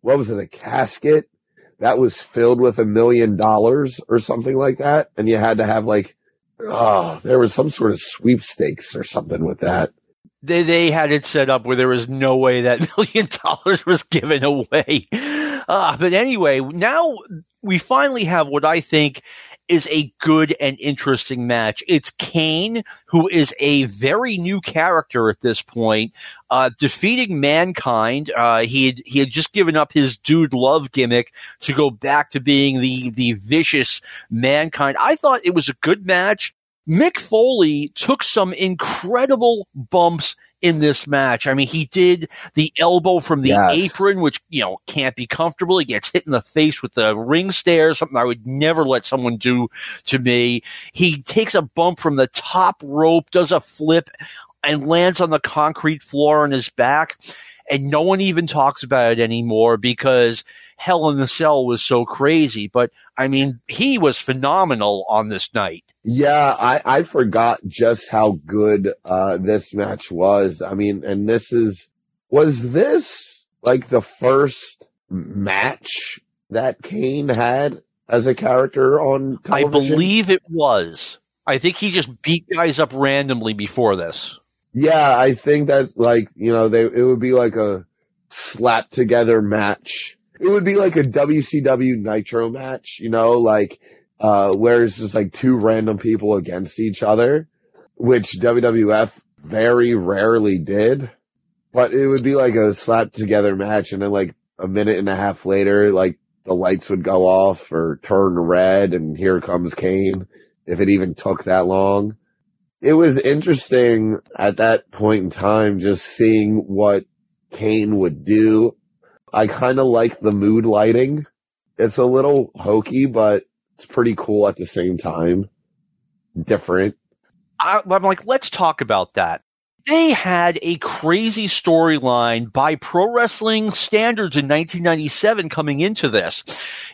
what was it, a casket that was filled with a million dollars or something like that. And you had to have like, oh, there was some sort of sweepstakes or something with that. They, they had it set up where there was no way that [laughs] million dollars was given away. Uh, but anyway, now we finally have what I think is a good and interesting match. It's Kane, who is a very new character at this point, uh, defeating Mankind. Uh, he had, he had just given up his dude love gimmick to go back to being the, the vicious Mankind. I thought it was a good match. Mick Foley took some incredible bumps in this match. I mean, he did the elbow from the yes. apron, which, you know, can't be comfortable. He gets hit in the face with the ring stairs, something I would never let someone do to me. He takes a bump from the top rope, does a flip, and lands on the concrete floor on his back. And no one even talks about it anymore because Hell in the Cell was so crazy. But I mean, he was phenomenal on this night. Yeah, I, I forgot just how good uh, this match was. I mean, and this is was this like the first match that Kane had as a character on television? I believe it was. I think he just beat guys up randomly before this. Yeah, I think that's like, you know, they it would be like a slap together match. It would be like a WCW Nitro match, you know, like uh, where it's just like two random people against each other, which WWF very rarely did. But it would be like a slap together match and then like a minute and a half later, like the lights would go off or turn red and here comes Kane, if it even took that long. It was interesting at that point in time just seeing what Kane would do. I kind of like the mood lighting. It's a little hokey, but it's pretty cool at the same time. Different. I, I'm like, let's talk about that. They had a crazy storyline by pro wrestling standards in 1997 coming into this.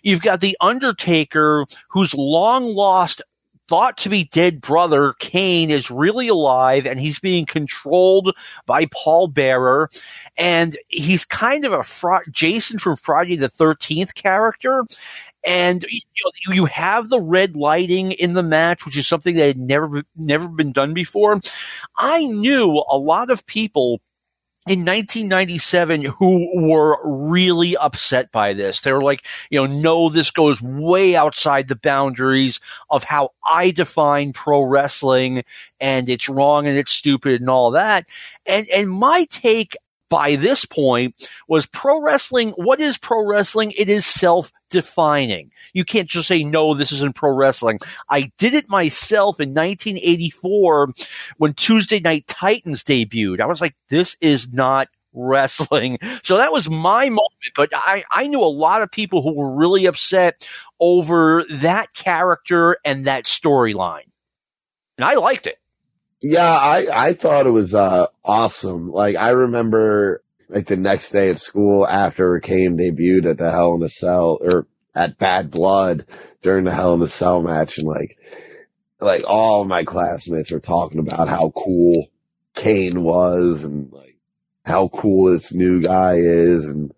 You've got The Undertaker, whose long lost thought to be dead brother Kane is really alive and he's being controlled by Paul Bearer and he's kind of a fra- Jason from Friday the 13th character and you, know, you have the red lighting in the match, which is something that had never never been done before. I knew a lot of people in 1997 who were really upset by this. They were like, you know, no, this goes way outside the boundaries of how I define pro wrestling and it's wrong and it's stupid and all that. And, and my take by this point was pro wrestling. What is pro wrestling? It is self defining. You can't just say, no, this isn't pro wrestling. I did it myself in 1984 when Tuesday Night Titans debuted. I was like, this is not wrestling. [laughs] So that was my moment. But I, I knew a lot of people who were really upset over that character and that storyline. And I liked it. Yeah, I, I thought it was, uh, awesome. Like, I remember, like, the next day at school after Kane debuted at the Hell in a Cell, or at Badd Blood during the Hell in a Cell match, and like, like, all my classmates are talking about how cool Kane was, and like, how cool this new guy is, and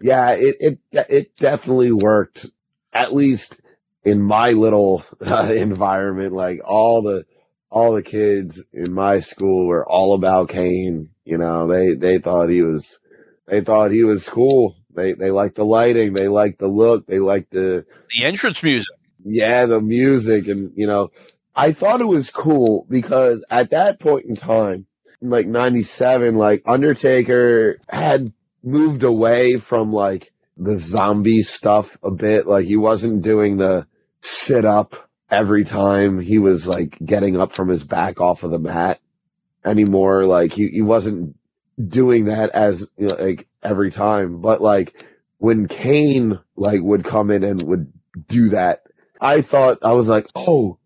yeah, it, it, it definitely worked, at least in my little uh, environment, like, all the, all the kids in my school were all about Kane. You know, they, they thought he was, they thought he was cool. They, they liked the lighting. They liked the look. They liked the, the entrance music. Yeah, the music. And, you know, I thought it was cool because at that point in time, like 97, like Undertaker had moved away from like the zombie stuff a bit. Like he wasn't doing the sit up every time he was like getting up from his back off of the mat anymore. Like he, he wasn't doing that as you know, like every time, but like when Kane like would come in and would do that, I thought I was like, oh,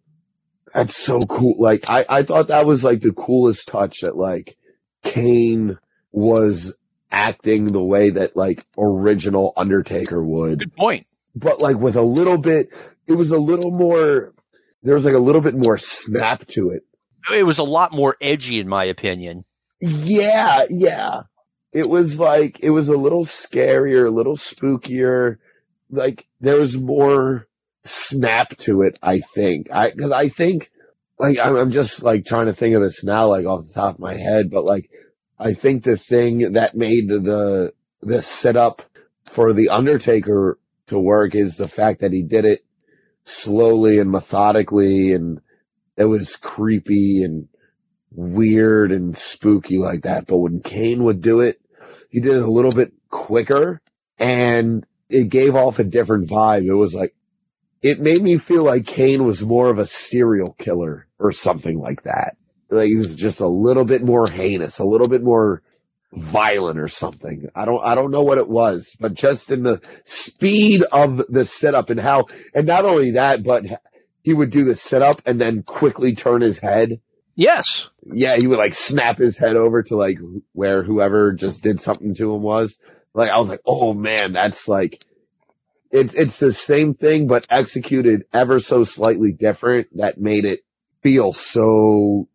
that's so cool. Like I, I thought that was like the coolest touch that like Kane was acting the way that like original Undertaker would. Good point. But like with a little bit, it was a little more, there was like a little bit more snap to it. It was a lot more edgy in my opinion. Yeah, yeah. It was like, it was a little scarier, a little spookier. Like there was more snap to it, I think. I, cause I think, like, I'm, I'm just like trying to think of this now, like off the top of my head, but like, I think the thing that made the, the setup for the Undertaker to work is the fact that he did it slowly and methodically and it was creepy and weird and spooky like that. But when Kane would do it, he did it a little bit quicker and it gave off a different vibe. It was like, it made me feel like Kane was more of a serial killer or something like that. Like he was just a little bit more heinous, a little bit more violent or something. I don't, I don't know what it was, but just in the speed of the setup and how, and not only that, but he would do the setup and then quickly turn his head. Yes. Yeah, he would like snap his head over to like where whoever just did something to him was. Like I was like, oh man, that's like, it's, it's the same thing, but executed ever so slightly different that made it feel so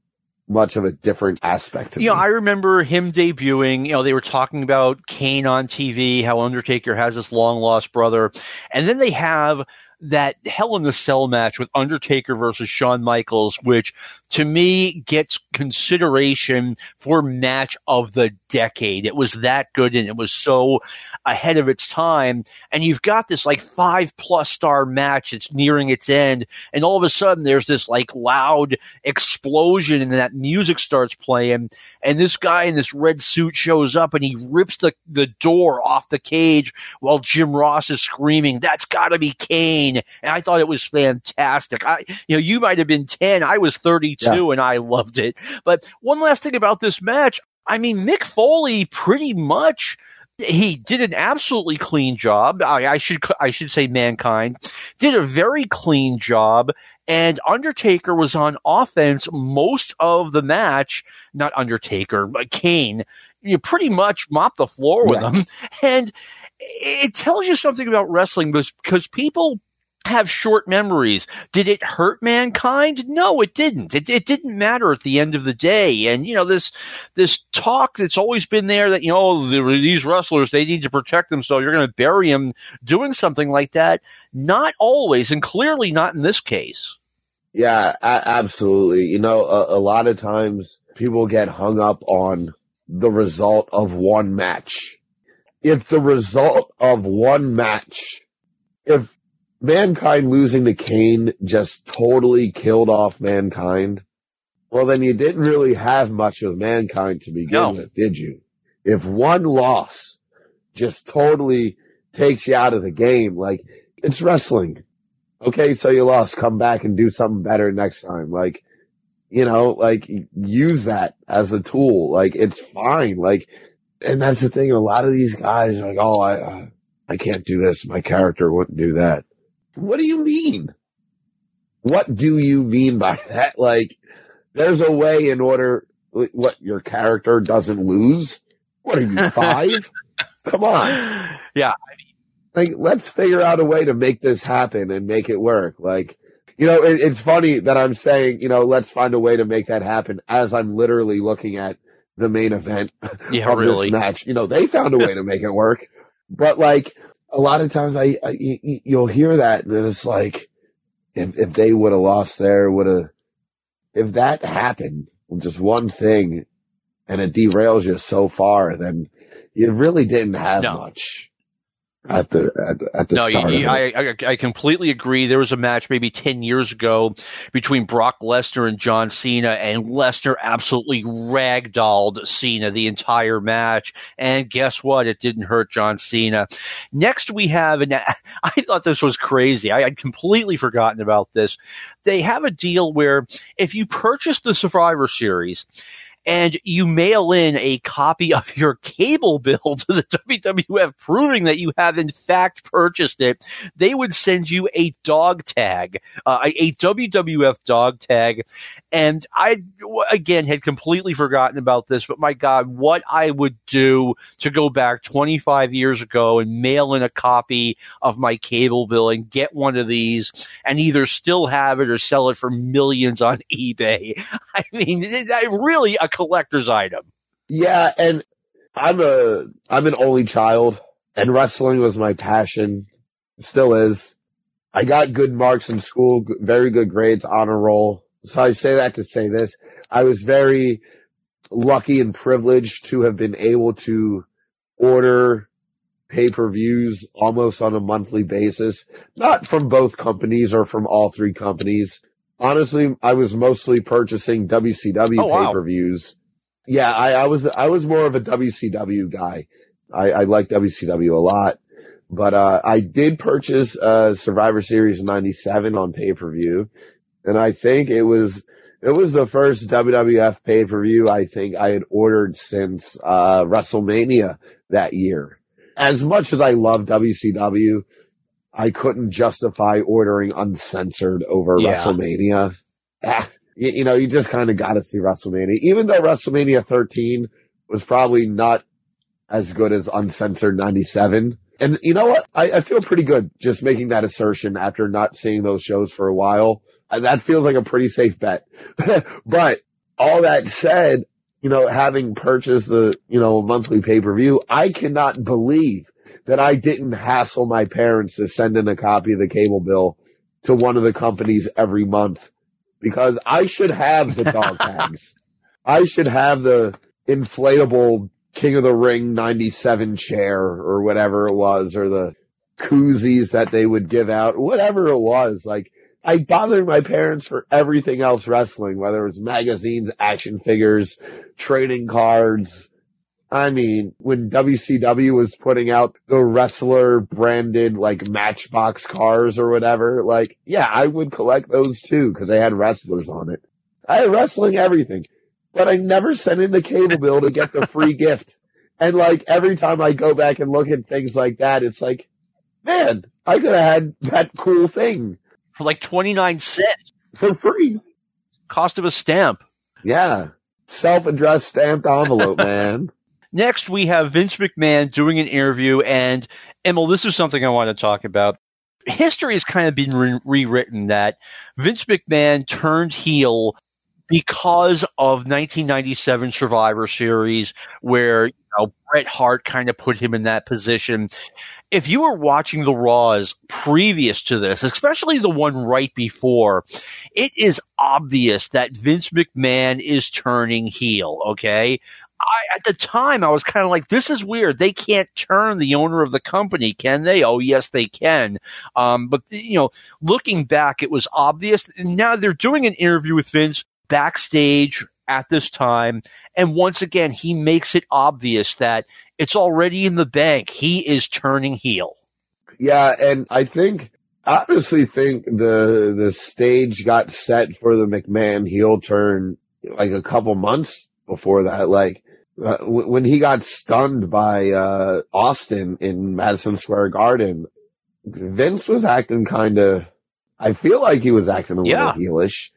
much of a different aspect. you know, I remember him debuting. You know, they were talking about Kane on TV, how Undertaker has this long lost brother, and then they have that Hell in the Cell match with Undertaker versus Shawn Michaels, which to me gets consideration for match of the decade. It was that good and it was so ahead of its time. And you've got this like five plus star match. It's nearing its end. And all of a sudden there's this like loud explosion and that music starts playing. And this guy in this red suit shows up and he rips the, the door off the cage while Jim Ross is screaming, that's gotta be Kane. And I thought it was fantastic. I, you know, you might have been 10. I was 32 yeah. and I loved it. But one last thing about this match. I mean, Mick Foley pretty much he did an absolutely clean job. I, I, should I should say mankind did a very clean job, and Undertaker was on offense most of the match. Not Undertaker, but Kane. You pretty much mopped the floor with yeah. him, and it tells you something about wrestling because people have short memories. Did it hurt mankind? No, it didn't. It, it didn't matter at the end of the day. And, you know, this, this talk that's always been there that, you know, oh, these wrestlers, they need to protect themselves. You're going to bury them doing something like that. Not always, and clearly not in this case. Yeah, a- absolutely. You know, a, a lot of times people get hung up on the result of one match. If the result of one match, if Mankind losing to Kane just totally killed off Mankind. Well, then you didn't really have much of Mankind to begin no. with, did you? If one loss just totally takes you out of the game, like it's wrestling. Okay, so you lost, come back and do something better next time. Like, you know, like use that as a tool. Like it's fine. Like, and that's the thing. A lot of these guys are like, oh, I, uh, I can't do this. My character wouldn't do that. What do you mean? What do you mean by [laughs] that? Like, there's a way in order, what, your character doesn't lose? What are you, [laughs] five? Come on. Yeah. Like, let's figure out a way to make this happen and make it work. Like, you know, it, it's funny that I'm saying, you know, let's find a way to make that happen as I'm literally looking at the main event yeah, of really. this match. You know, they found a way to make it work, but like, a lot of times I, I you'll hear that and it's like, if, if they would have lost there, would have, if that happened, just one thing and it derails you so far, then you really didn't have no. much at the at, at the no, start. You, I, I, I completely agree. There was a match maybe ten years ago between Brock Lesnar and John Cena, and Lesnar absolutely ragdolled Cena the entire match. And guess what? It didn't hurt John Cena. Next, we have, and [laughs] I thought this was crazy. I had completely forgotten about this. They have a deal where if you purchase the Survivor Series and you mail in a copy of your cable bill to the WWF proving that you have in fact purchased it, they would send you a dog tag, uh, a WWF dog tag. And I, again, had completely forgotten about this, but my God, what I would do to go back 25 years ago and mail in a copy of my cable bill and get one of these and either still have it or sell it for millions on eBay. [laughs] I mean, really a collector's item. Yeah, and I'm a I'm an only child, and wrestling was my passion, still is. I got good marks in school, very good grades, honor roll. So I say that to say this: I was very lucky and privileged to have been able to order pay-per-views almost on a monthly basis, not from both companies or from all three companies. Honestly, I was mostly purchasing WCW Oh, wow. pay-per-views. Yeah, I, I was, I was more of a WCW guy. I, I like WCW a lot, but, uh, I did purchase, uh, Survivor Series 97 on pay-per-view. And I think it was, it was the first WWF pay-per-view I think I had ordered since, uh, WrestleMania that year. As much as I love WCW, I couldn't justify ordering uncensored over Yeah. WrestleMania. Ah, you, you know, you just kind of got to see WrestleMania, even though WrestleMania 13 was probably not as good as uncensored 97. And you know what? I, I feel pretty good just making that assertion after not seeing those shows for a while. That feels like a pretty safe bet. [laughs] but all that said, you know, having purchased the, you know, monthly pay-per-view, I cannot believe that I didn't hassle my parents to send in a copy of the cable bill to one of the companies every month because I should have the dog [laughs] tags. I should have the inflatable King of the Ring 97 chair or whatever it was or the koozies that they would give out, whatever it was. Like I bothered my parents for everything else wrestling, whether it was magazines, action figures, trading cards. I mean, when WCW was putting out the wrestler branded like matchbox cars or whatever, like, yeah, I would collect those too because they had wrestlers on it. I had wrestling everything, but I never sent in the cable bill to get the free [laughs] gift. And like every time I go back and look at things like that, it's like, man, I could have had that cool thing For like 29 cents. for free. Cost of a stamp. Yeah. Self-addressed stamped envelope, man. Next, we have Vince McMahon doing an interview, and Emil, this is something I want to talk about. History has kind of been re- rewritten that Vince McMahon turned heel because of 1997 Survivor Series, where you know Bret Hart kind of put him in that position. If you were watching the Raws previous to this, especially the one right before, it is obvious that Vince McMahon is turning heel. Okay, I, at the time, I was kind of like, this is weird. They can't turn the owner of the company, can they? Oh, yes, they can. Um, but, you know, looking back, it was obvious. Now they're doing an interview with Vince backstage at this time. And once again, he makes it obvious that it's already in the bank. He is turning heel. Yeah, and I think I honestly think the the stage got set for the McMahon heel turn like a couple months before that. Like uh, w- when he got stunned by uh Austin in Madison Square Garden, Vince was acting kind of. I feel like he was acting a Yeah. little heelish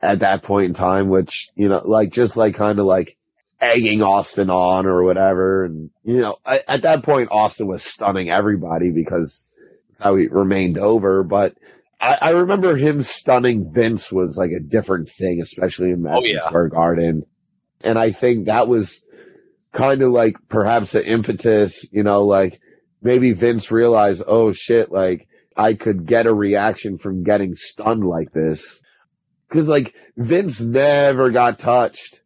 at that point in time, which you know, like just like kind of like egging Austin on or whatever. And, you know, I, at that point, Austin was stunning everybody because how he remained over. But I, I remember him stunning Vince was like a different thing, especially in Madison yeah. Square Garden. And I think that was kind of like perhaps the impetus, you know, like maybe Vince realized, oh shit, like I could get a reaction from getting stunned like this. Cause like Vince never got touched.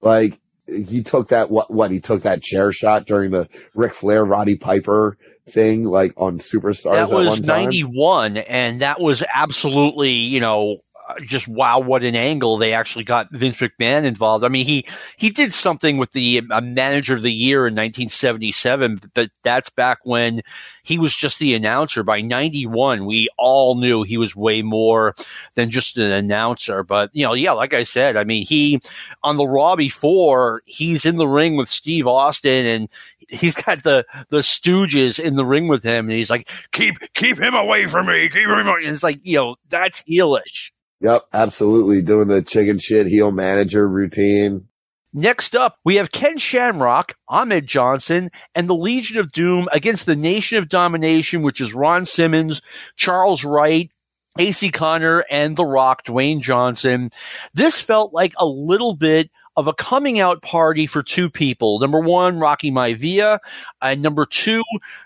Like he took that, what, what, he took that chair shot during the Ric Flair, Roddy Piper thing, like on Superstars that at was one time. 91 and that was absolutely you know just wow what an angle they actually got vince mcmahon involved. I mean he he did something with the uh, manager of the year in 1977 but that's back when he was just the announcer. By 91 we all knew he was way more than just an announcer. But you know yeah like i said i mean he on the raw before he's in the ring with steve austin and he's got the the stooges in the ring with him and he's like keep keep him away from me keep him away. and it's like you know that's heelish Yep, absolutely. Doing the chicken shit heel manager routine. Next up, we have Ken Shamrock, Ahmed Johnson, and the Legion of Doom against the Nation of Domination, which is Ron Simmons, Charles Wright, AC Connor, and The Rock, Dwayne Johnson. This felt like a little bit of a coming out party for two people. Number one, Rocky Maivia, and number two,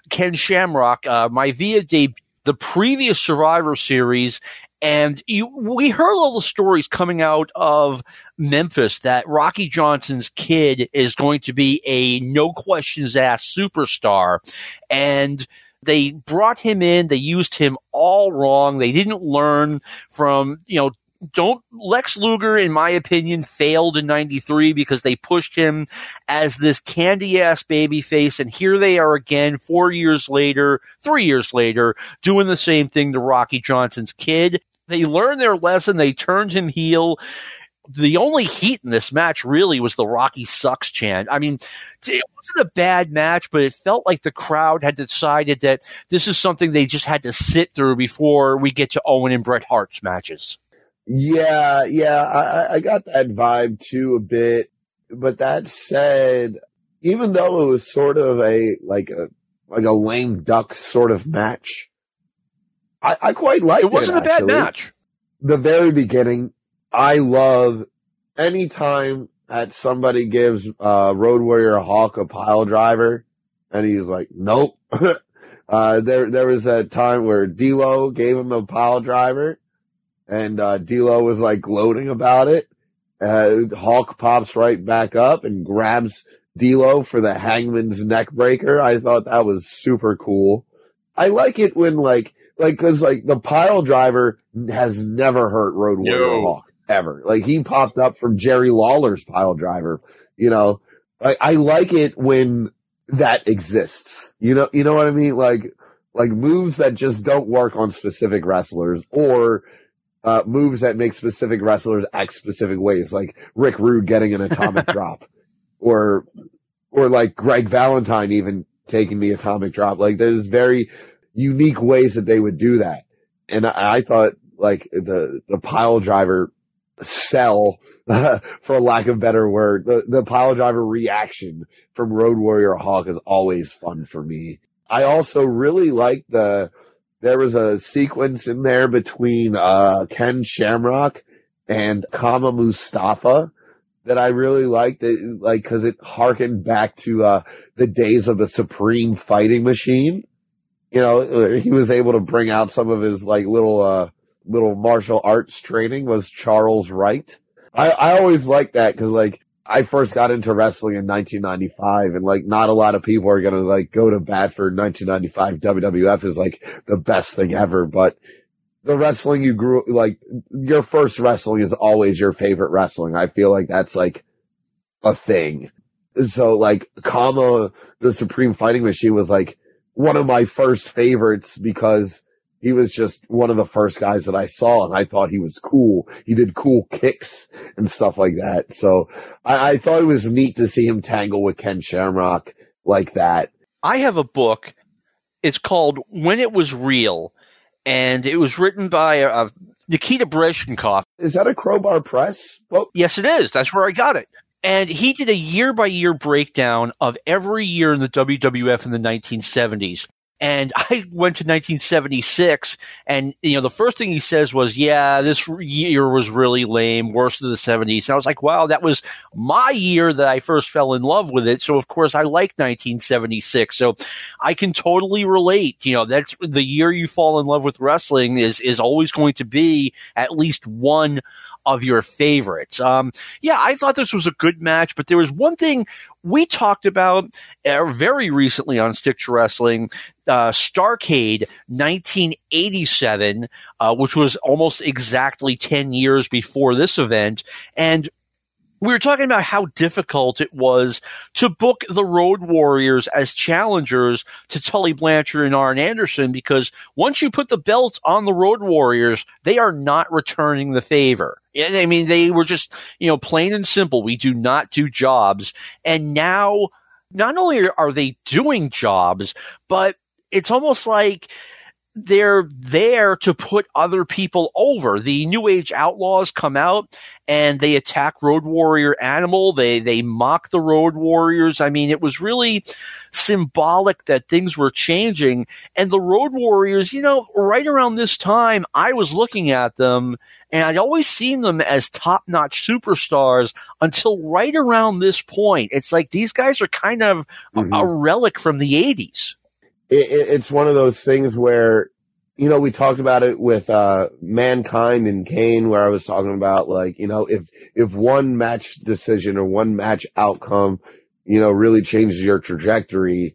Ken Shamrock. Uh, Maivia debuted the previous Survivor Series And you, we heard all the stories coming out of Memphis that Rocky Johnson's kid is going to be a no questions asked superstar. And they brought him in. They used him all wrong. They didn't learn from, you know, don't Lex Luger, in my opinion, failed in '93 because they pushed him as this candy ass baby face, and here they are again, four years later, three years later, doing the same thing to Rocky Johnson's kid. They learned their lesson. They turned him heel. The only heat in this match really was the Rocky sucks chant. I mean, it wasn't a bad match, but it felt like the crowd had decided that this is something they just had to sit through before we get to Owen and Bret Hart's matches. Yeah, yeah, I, I got that vibe too a bit. But that said, even though it was sort of a like a like a lame duck sort of match, I, I quite liked it. It wasn't a bad match. The very beginning, I love anytime that somebody gives uh, Road Warrior Hawk a pile driver, and he's like, "Nope." [laughs] uh, there there was a time where D'Lo gave him a pile driver and uh, D'Lo was like gloating about it. Uh, Hawk pops right back up and grabs D'Lo for the Hangman's neck breaker. I thought that was super cool. I like it when like like cause like the pile driver has never hurt Road Warrior. Hawk ever. Like he popped up from Jerry Lawler's pile driver. You know, I, I like it when that exists. You know, you know what I mean? Like like moves that just don't work on specific wrestlers or uh, moves that make specific wrestlers act specific ways, like Rick Rude getting an atomic [laughs] drop, or or like Greg Valentine even taking the atomic drop. Like there's very unique ways that they would do that, and I, I thought like the the pile driver sell, [laughs] for lack of better word, the the pile driver reaction from Road Warrior Hawk is always fun for me. I also really like the there was a sequence in there between uh, Ken Shamrock and Kama Mustafa that I really liked. It, like because it harkened back to uh, the days of the Supreme Fighting Machine. You know, he was able to bring out some of his like little uh, little martial arts training. Was Charles Wright? I I always liked that because like I first got into wrestling in 1995 and like not a lot of people are going to like go to bat for 1995 WWF is like the best thing ever, but the wrestling you grew, like your first wrestling is always your favorite wrestling. I feel like that's like a thing. So like Kama, the Supreme Fighting Machine was like one of my first favorites because he was just one of the first guys that I saw and I thought he was cool. He did cool kicks and stuff like that. So I, I thought it was neat to see him tangle with Ken Shamrock like that. I have a book. It's called When It Was Real and it was written by uh, Nikita Breznikov. Is that a Crowbar Press? Well, yes, it is. That's where I got it. And he did a year by year breakdown of every year in the WWF in the 1970s. And I went to 1976 and, you know, the first thing he says was, yeah, this year was really lame, worst of the 70s. And I was like, wow, that was my year that I first fell in love with it. So of course I like 1976. So I can totally relate. You know, that's the year you fall in love with wrestling is, is always going to be at least one of your favorites. Um, yeah, I thought this was a good match, but there was one thing we talked about uh, very recently on Stick to Wrestling, uh, Starcade 1987, uh, which was almost exactly 10 years before this event. And we were talking about how difficult it was to book the Road Warriors as challengers to Tully Blanchard and Arn Anderson because once you put the belt on the Road Warriors, they are not returning the favor. I mean, they were just, you know, plain and simple. We do not do jobs. And now, not only are they doing jobs, but it's almost like they're there to put other people over. The New Age Outlaws come out and they attack Road Warrior Animal. They they mock the Road Warriors. I mean, it was really symbolic that things were changing. And the Road Warriors, you know, right around this time, I was looking at them and I'd always seen them as top notch superstars until right around this point. It's like these guys are kind of mm-hmm. a, a relic from the 80s it, it's one of those things where you know, we talked about it with, uh, Mankind and Kane, where I was talking about like, you know, if, if one match decision or one match outcome, you know, really changes your trajectory,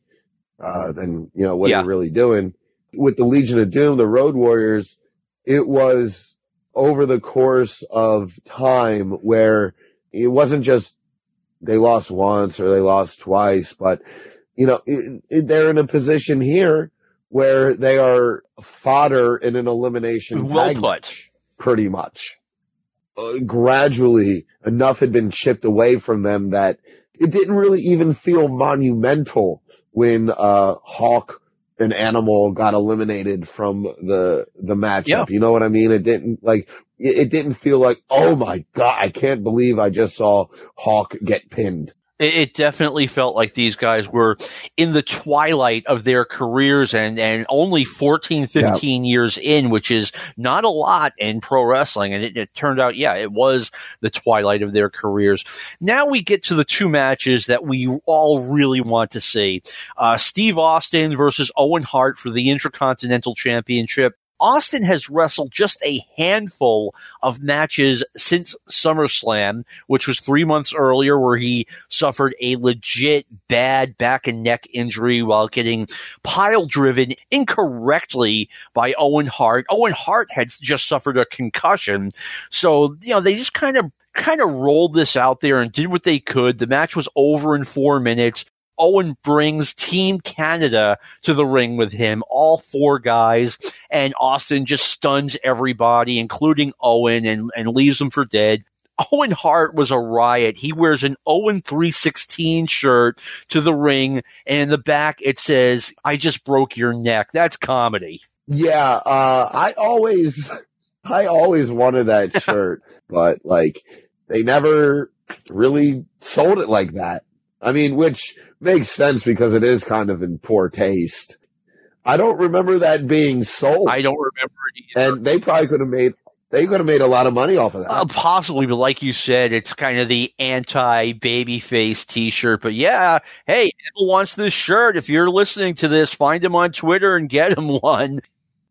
uh, then, you know, what Yeah. you're really doing. With the Legion of Doom, the Road Warriors, it was over the course of time where it wasn't just they lost once or they lost twice, but you know, it, it, they're in a position here where they are fodder in an elimination Well match, pretty much. Uh, gradually, enough had been chipped away from them that it didn't really even feel monumental when uh, Hawk and Animal got eliminated from the the matchup. Yeah. You know what I mean? It didn't like it, it didn't feel like oh my god, I can't believe I just saw Hawk get pinned. It, it definitely felt like these guys were in the twilight of their careers and, and only 14, 15 years in, which is not a lot in pro wrestling. And it, it turned out, yeah, it was the twilight of their careers. Now we get to the two matches that we all really want to see. Uh, Steve Austin versus Owen Hart for the Intercontinental Championship. Austin has wrestled just a handful of matches since SummerSlam, which was three months earlier, where he suffered a legit bad back and neck injury while getting pile driven incorrectly by Owen Hart. Owen Hart had just suffered a concussion. So, you know, they just kind of kind of rolled this out there and did what they could. The match was over in four minutes. Owen brings Team Canada to the ring with him, all four guys, and Austin just stuns everybody, including Owen, and, and leaves them for dead. Owen Hart was a riot. He wears an Owen 316 shirt to the ring, and in the back it says, I just broke your neck. That's comedy. Yeah, uh, I always, I always wanted that [laughs] shirt, but like they never really sold it like that. I mean, which makes sense because it is kind of in poor taste. I don't remember that being sold, I don't remember it either. and they probably could have made they could have made a lot of money off of that. Uh, possibly, but like you said, it's kind of the anti babyface T-shirt. But yeah, hey, Emil wants this shirt. If you're listening to this, find him on Twitter and get him one.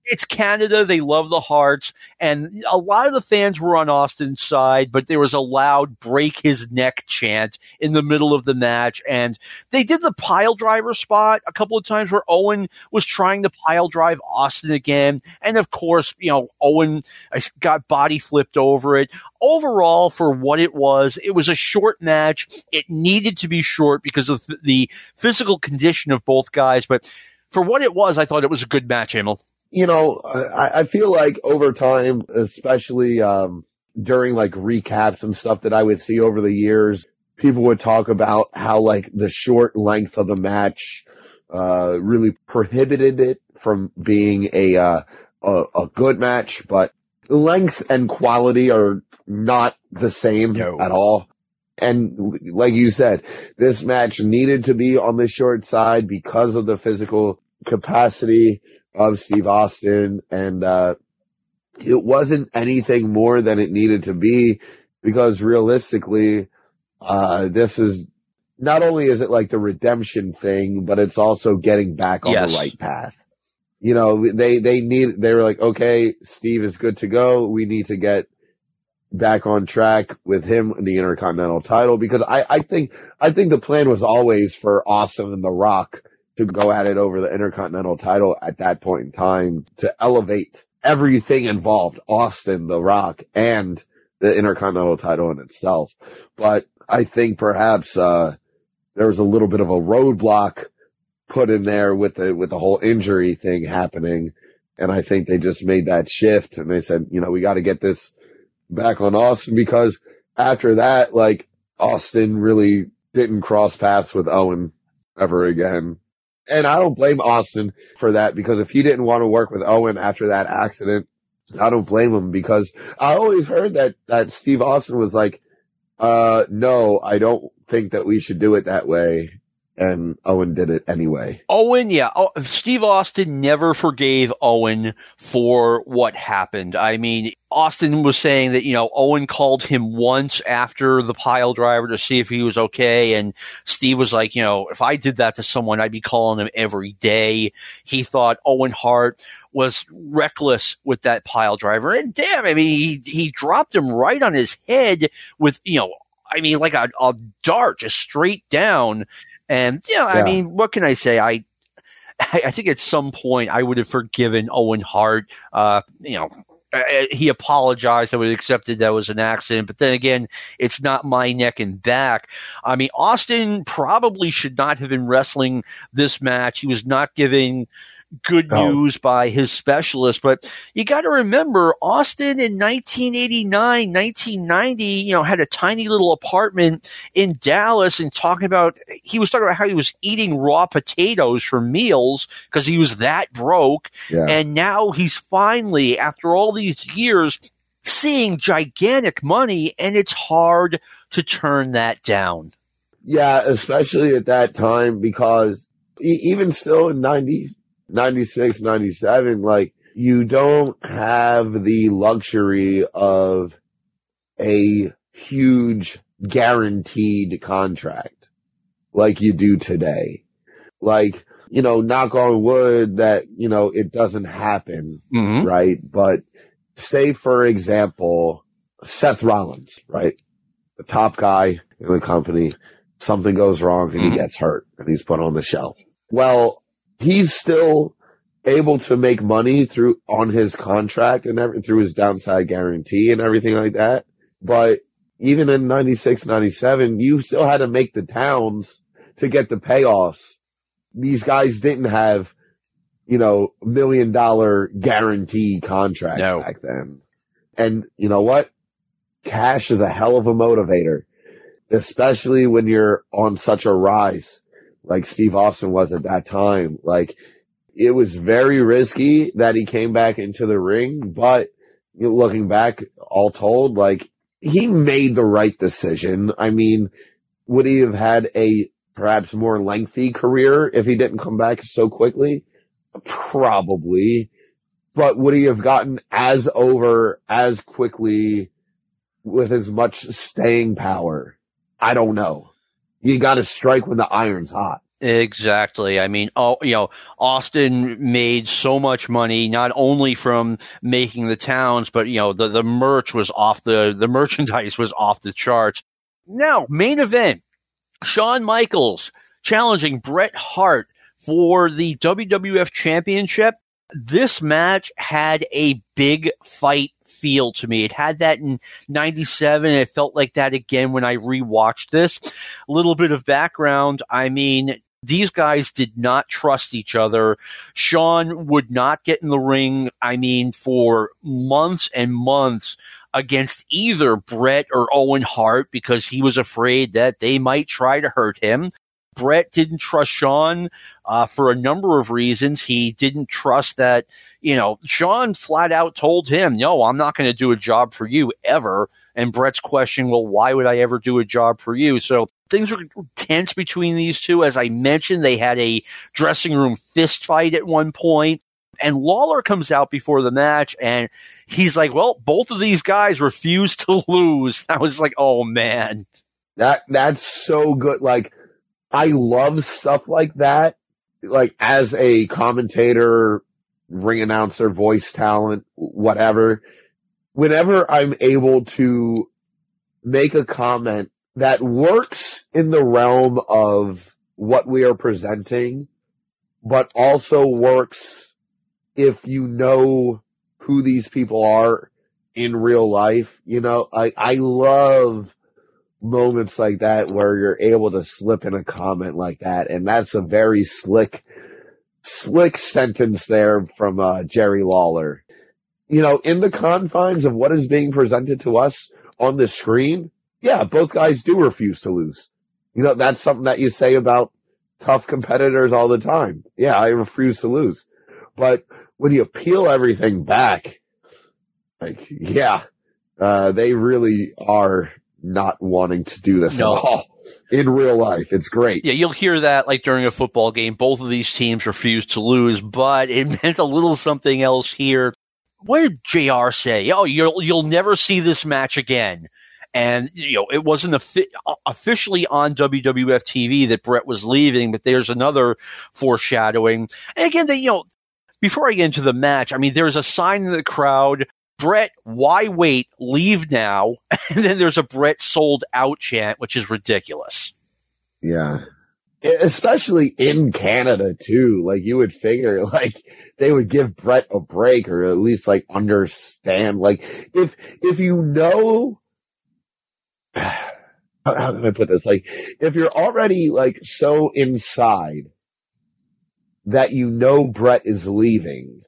It's Canada. They love the Hearts, and a lot of the fans were on Austin's side, but there was a loud "break his neck" chant in the middle of the match, and they did the pile driver spot a couple of times where Owen was trying to pile drive Austin again, and of course, you know, Owen uh, got body flipped over it overall, for what it was, it was a short match. It needed to be short because of the physical condition of both guys. But for what it was, I thought it was a good match, Emil. You know, I, I feel like over time, especially um, during like recaps and stuff that I would see over the years, people would talk about how like the short length of the match uh, really prohibited it from being a, uh, a a good match, but length and quality are not the same No. at all. And like you said, this match needed to be on the short side because of the physical capacity of Steve Austin and, uh, it wasn't anything more than it needed to be because realistically, uh, this is not only is it like the redemption thing, but it's also getting back on Yes. the right path. You know, they, they need, they were like, okay, Steve is good to go. We need to get back on track with him in the Intercontinental title because I, I think, I think the plan was always for Austin and The Rock to go at it over the Intercontinental title at that point in time to elevate everything involved, Austin, The Rock, and the Intercontinental title in itself. But I think perhaps, uh, there was a little bit of a roadblock put in there with the, with the whole injury thing happening. And I think they just made that shift and they said, you know, we got to get this back on Austin because after that, like Austin really didn't cross paths with Owen ever again. And I don't blame Austin for that because if he didn't want to work with Owen after that accident, I don't blame him because I always heard that, that Steve Austin was like, uh, no, I don't think that we should do it that way. And Owen did it anyway. Owen, yeah, oh, Steve Austin never forgave Owen for what happened. I mean, Austin was saying that, you know, Owen called him once after the pile driver to see if he was okay. And Steve was like, you know, if I did that to someone, I'd be calling him every day. He thought Owen Hart was reckless with that pile driver. And damn, I mean, he, he dropped him right on his head with, you know, I mean, like a, a dart just straight down. And, you know, yeah. I mean, what can I say? I, I, think at some point I would have forgiven Owen Hart. Uh, you know, he apologized. I would have accepted that was an accident. But then again, it's not my neck and back. I mean, Austin probably should not have been wrestling this match. He was not giving good oh. news by his specialist. But you got to remember, Austin in 1989, 1990, you know, had a tiny little apartment in Dallas and talking about, he was talking about how he was eating raw potatoes for meals because he was that broke. Yeah. And now he's finally, after all these years, seeing gigantic money and it's hard to turn that down. Yeah, especially at that time because even still in 90s, 96, 97, like you don't have the luxury of a huge guaranteed contract like you do today. Like, you know, knock on wood that, you know, it doesn't happen, mm-hmm. right? But say, for example, Seth Rollins, right? The top guy in the company, something goes wrong and mm-hmm. he gets hurt and he's put on the shelf. Well, he's still able to make money through on his contract and every, through his downside guarantee and everything like that. But even in 96, 97, you still had to make the towns to get the payoffs. These guys didn't have, you know, million dollar guarantee contracts no. back then. And you know what? Cash is a hell of a motivator, especially when you're on such a rise like Steve Austin was at that time. Like it was very risky that he came back into the ring, but looking back, all told, like he made the right decision. I mean, would he have had a perhaps more lengthy career if he didn't come back so quickly? Probably. But would he have gotten as over as quickly with as much staying power? I don't know you got to strike when the iron's hot. Exactly. I mean, oh, you know, Austin made so much money not only from making the towns, but you know, the the merch was off the the [laughs] merchandise was off the charts. Now, main event: Shawn Michaels challenging Bret Hart for the WWF Championship. This match had a big fight feel to me. It had that in 97. It felt like that again when I rewatched this. A little bit of background. I mean, these guys did not trust each other. Shawn would not get in the ring, I mean, for months and months against either Bret or Owen Hart because he was afraid that they might try to hurt him. Bret didn't trust Shawn uh, for a number of reasons. He didn't trust that, you know, Shawn flat out told him, no, I'm not going to do a job for you ever. And Bret's question, well, why would I ever do a job for you? So things were tense between these two. As I mentioned, they had a dressing room fist fight at one point. And Lawler comes out before the match and he's like, well, both of these guys refuse to [laughs] lose. I was like, oh man. That, that's so good. Like, I love stuff like that. Like as a commentator, ring announcer, voice talent, whatever. Whenever I'm able to make a comment that works in the realm of what we are presenting, but also works if you know who these people are in real life. You know, I, I love moments like that where you're able to slip in a comment like that. And that's a very slick, slick sentence there from uh, Jerry Lawler. You know, in the confines of what is being presented to us on the screen, yeah, both guys do refuse to lose. You know, that's something that you say about tough competitors all the time. Yeah, I refuse to lose. But when you peel everything back, like, yeah, uh, they really are not wanting to do this no. at all in real life. It's great. Yeah, you'll hear that like during a football game. Both of these teams refused to lose, but it [laughs] meant a little something else here. What did JR say? Oh, you'll you'll never see this match again. And you know, it wasn't officially on WWF TV that Bret was leaving, but there's another foreshadowing. And again, they you know, before I get into the match, I mean, there's a sign in the crowd. Bret, why wait? Leave now. [laughs] And then there's a Bret sold out chant, which is ridiculous. Yeah. Especially in Canada too. Like you would figure [laughs] like they would give Bret a break or at least like understand. Like if, if you know, [sighs] how can I put this? Like if you're already like so inside that you know Bret is leaving,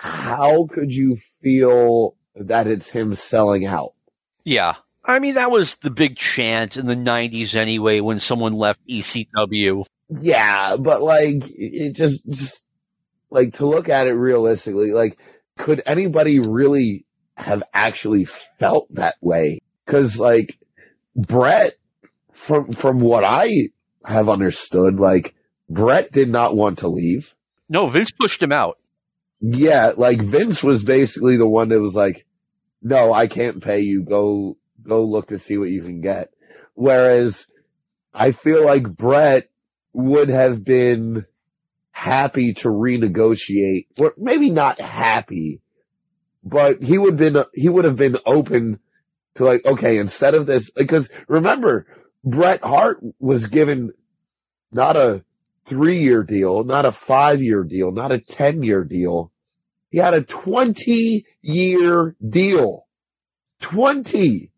how could you feel that it's him selling out? Yeah. I mean, that was the big chant in the 90s anyway when someone left ECW. Yeah, but like, it just, just, like, to look at it realistically, like, could anybody really have actually felt that way? Cause like, Bret, from, from what I have understood, like, Bret did not want to leave. No, Vince pushed him out. Yeah, like Vince was basically the one that was like, no, I can't pay you. Go, go look to see what you can get. Whereas I feel like Bret would have been happy to renegotiate or maybe not happy, but he would have been, he would have been open to like, okay, instead of this, because remember, Bret Hart was given not a three year deal, not a five year deal, not a 10 year deal. He had a 20 year deal. 20.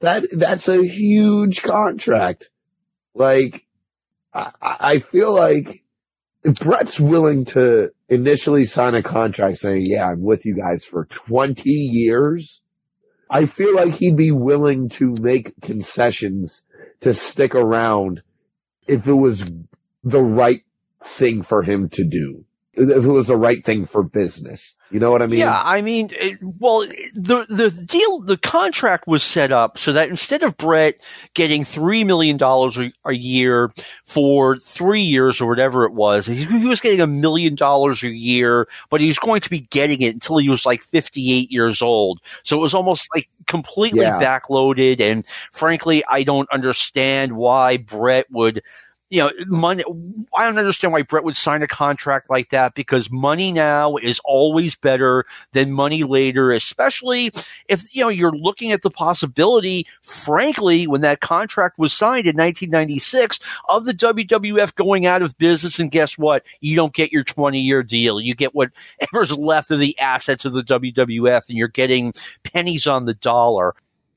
That, that's a huge contract. Like, I, I feel like if Bret's willing to initially sign a contract saying, yeah, I'm with you guys for 20 years, I feel like he'd be willing to make concessions to stick around if it was the right thing for him to do. If it was the right thing for business. You know what I mean? Yeah, I mean, it, well, the the deal, the contract was set up so that instead of Bret getting three million dollars a year for three years or whatever it was, he, he was getting a million dollars a year, but he was going to be getting it until he was like fifty eight years old. So it was almost like completely Yeah. backloaded. And frankly, I don't understand why Bret would you know, money. I don't understand why Bret would sign a contract like that because money now is always better than money later, especially if, you know, you're looking at the possibility, frankly, when that contract was signed in 1996 of the WWF going out of business. And guess what? You don't get your 20 year deal. You get whatever's left of the assets of the WWF and you're getting pennies on the dollar.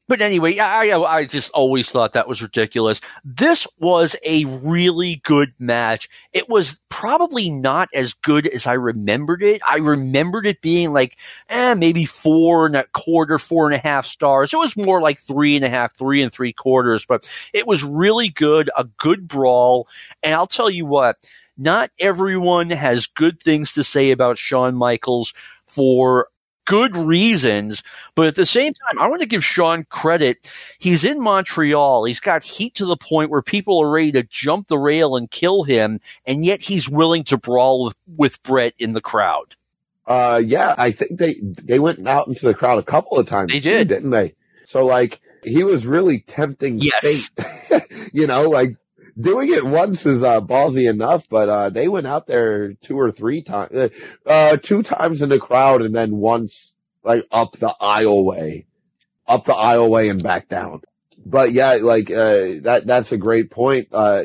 But anyway, I, I I just always thought that was ridiculous. This was a really good match. It was probably not as good as I remembered it. I remembered it being like, eh, maybe four and a quarter, four and a half stars. It was more like three and a half, three and three quarters, but it was really good, a good brawl. And I'll tell you what, not everyone has good things to say about Shawn Michaels for good reasons, but at the same time, I want to give Shawn credit. He's in Montreal. He's got heat to the point where people are ready to jump the rail and kill him, and yet he's willing to brawl with, with Bret in the crowd. Uh, yeah, I think they, they went out into the crowd a couple of times. They too, did. didn't they? So like, he was really tempting Yes. fate. [laughs] you know, like doing it once is, uh, ballsy enough, but, uh, they went out there two or three times, uh, uh, two times in the crowd and then once like up the aisleway, up the aisleway and back down. But yeah, like, uh, that, that's a great point. Uh,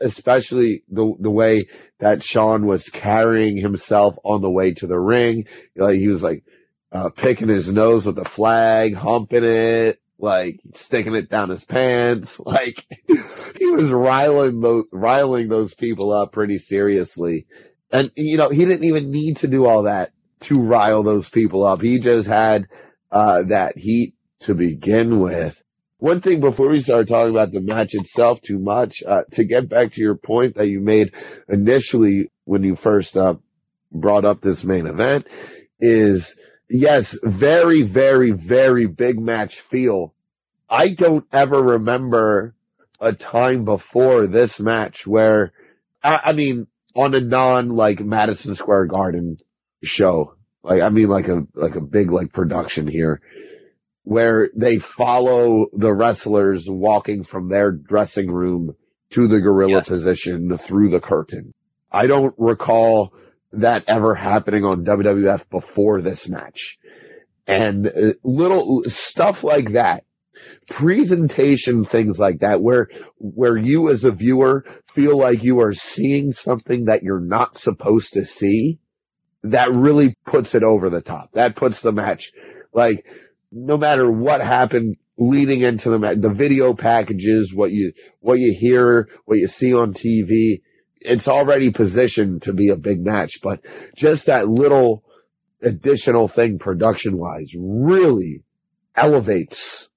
especially the, the way that Shawn was carrying himself on the way to the ring. Like he was like, uh, picking his nose with the flag, humping it, like sticking it down his pants. [laughs] Like he was riling those, riling those people up pretty seriously. And, you know, he didn't even need to do all that to rile those people up. He just had, uh, that heat to begin with. One thing before we start talking about the match itself too much, uh, to get back to your point that you made initially when you first, uh, brought up this main event is yes, very, very, very big match feel. I don't ever remember a time before this match where, I, I mean, on a non like Madison Square Garden show, like, I mean like a, like a big like production here where they follow the wrestlers walking from their dressing room to the gorilla Yes. position through the curtain. I don't recall that ever happening on WWF before this match. And uh, little stuff like that, presentation things like that, where, where you as a viewer feel like you are seeing something that you're not supposed to see, that really puts it over the top. That puts the match, like, no matter what happened leading into the match, the video packages, what you, what you hear, what you see on TV, it's already positioned to be a big match, but just that little additional thing production wise really elevates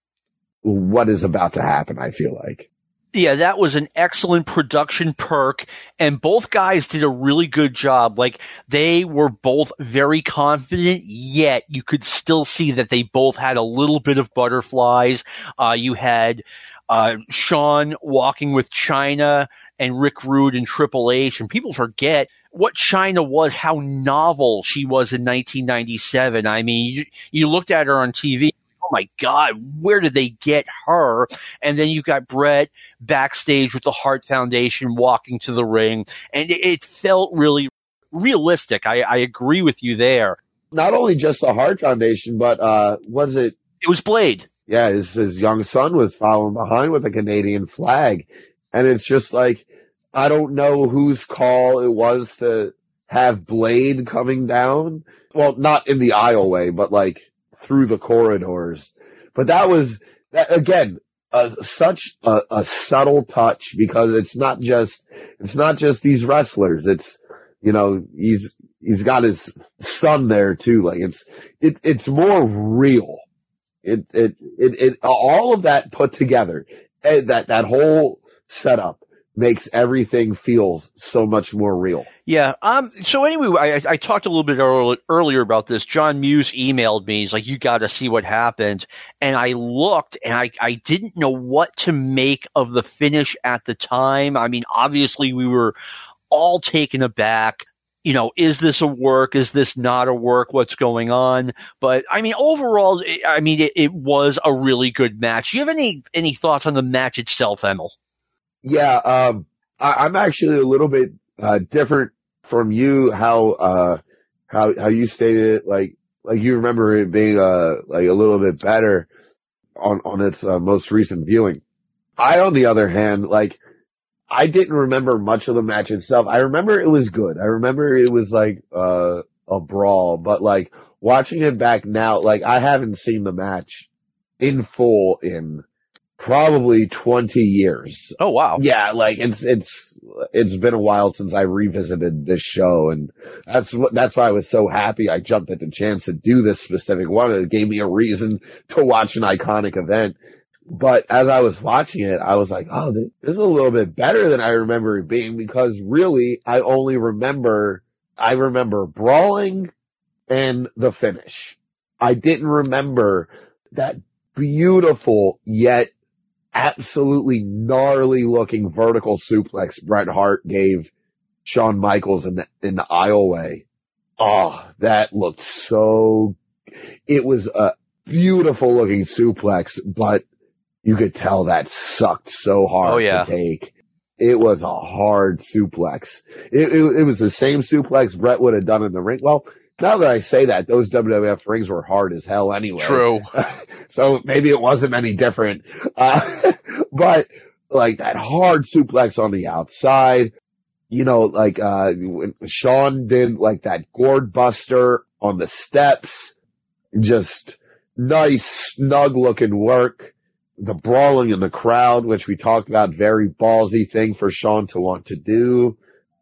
what is about to happen, I feel like. Yeah, that was an excellent production perk and both guys did a really good job. Like they were both very confident, yet you could still see that they both had a little bit of butterflies. Uh, you had, uh, Shawn walking with Chyna and Rick Rude and Triple H, and people forget what Chyna was, how novel she was in 1997. I mean, you, you looked at her on TV. Oh my God, where did they get her? And then you've got Bret backstage with the Hart Foundation walking to the ring, and it, it felt really realistic. I, I agree with you there. Not only just the Hart Foundation, but uh, was it? It was Blade. Yeah, his, his young son was following behind with a Canadian flag. And it's just like, I don't know whose call it was to have Blade coming down. Well, not in the aisleway, but like through the corridors. But that was, that, again, such a, a, subtle touch because it's not just, it's not just these wrestlers. It's, you know, he's, he's got his son there too. Like it's, it, it's more real. It, it, it, it, all of that put together, eh, that, that whole setup makes everything feel so much more real. Yeah. Um. So anyway, I, I talked a little bit earlier about this. John Muse emailed me. He's like, "You got to see what happened." And I looked, and I I didn't know what to make of the finish at the time. I mean, obviously, we were all taken aback. You know, is this a work? Is this not a work? What's going on? But I mean, overall, I mean, it, it was a really good match. Do you have any any thoughts on the match itself, Emil? Yeah, um, I, am actually a little bit uh, different from you. How uh, how how you stated it, like like you remember it being uh like a little bit better on on its uh, most recent viewing. I, on the other hand, like I didn't remember much of the match itself. I remember it was good. I remember it was like uh, a brawl, but like watching it back now, like I haven't seen the match in full in probably 20 years. Oh wow. Yeah, like it's it's it's been a while since I revisited this show and that's what that's why I was so happy I jumped at the chance to do this specific one. It gave me a reason to watch an iconic event. But as I was watching it, I was like, oh, this, is a little bit better than I remember it being because really I only remember I remember brawling and the finish. I didn't remember that beautiful yet absolutely gnarly looking vertical suplex Bret Hart gave Shawn Michaels in the, in the aisleway. Oh, ah, that looked so, it was a beautiful looking suplex, but you could tell that sucked so hard oh, yeah. to take. It was a hard suplex. It, it, it was the same suplex Bret would have done in the ring. Well, now that I say that, those WWF rings were hard as hell anyway. True. [laughs] so maybe it wasn't any different. Uh, [laughs] but like that hard suplex on the outside, you know, like, uh, Shawn did like that gourd buster on the steps, just nice, snug looking work. The brawling in the crowd, which we talked about, very ballsy thing for Shawn to want to do.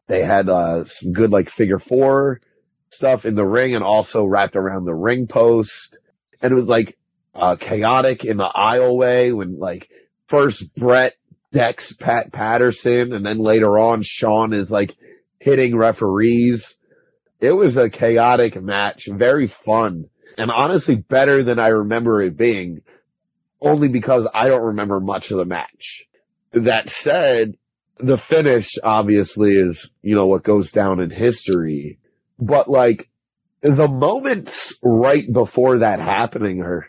They had, uh, some good like figure four stuff in the ring and also wrapped around the ring post. And it was like, uh, chaotic in the aisleway when like first Bret decks Pat Patterson and then later on Shawn is like hitting referees. It was a chaotic match, very fun and honestly better than I remember it being only because I don't remember much of the match. That said, the finish obviously is, you know, what goes down in history but like the moments right before that happening are,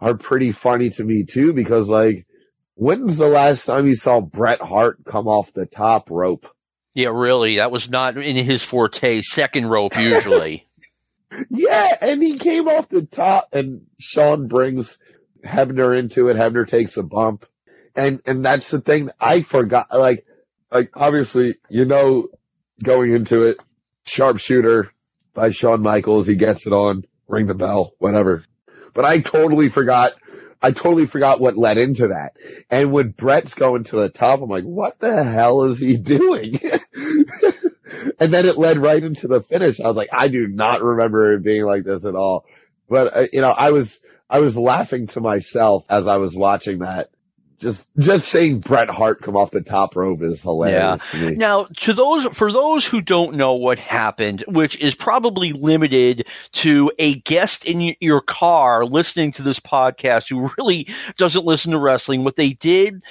are pretty funny to me too, because like, when's the last time you saw Bret Hart come off the top rope? Yeah, really. That was not in his forte. Second rope usually. [laughs] yeah, and he came off the top, and Shawn brings Hebner into it. Hebner takes a bump, and and that's the thing I forgot. Like, like obviously, you know, going into it, sharpshooter by Shawn Michaels. He gets it on, ring the bell, whatever. But I totally forgot. I totally forgot what led into that. And when Bret's going to the top, I'm like, what the hell is he doing? [laughs] and then it led right into the finish. I was like, I do not remember it being like this at all. But uh, you know, I was I was laughing to myself as I was watching that just just seeing Bret Hart come off the top rope is hilarious yeah. to me. Now, to those for those who don't know what happened, which is probably limited to a guest in your car listening to this podcast who really doesn't listen to wrestling, what they did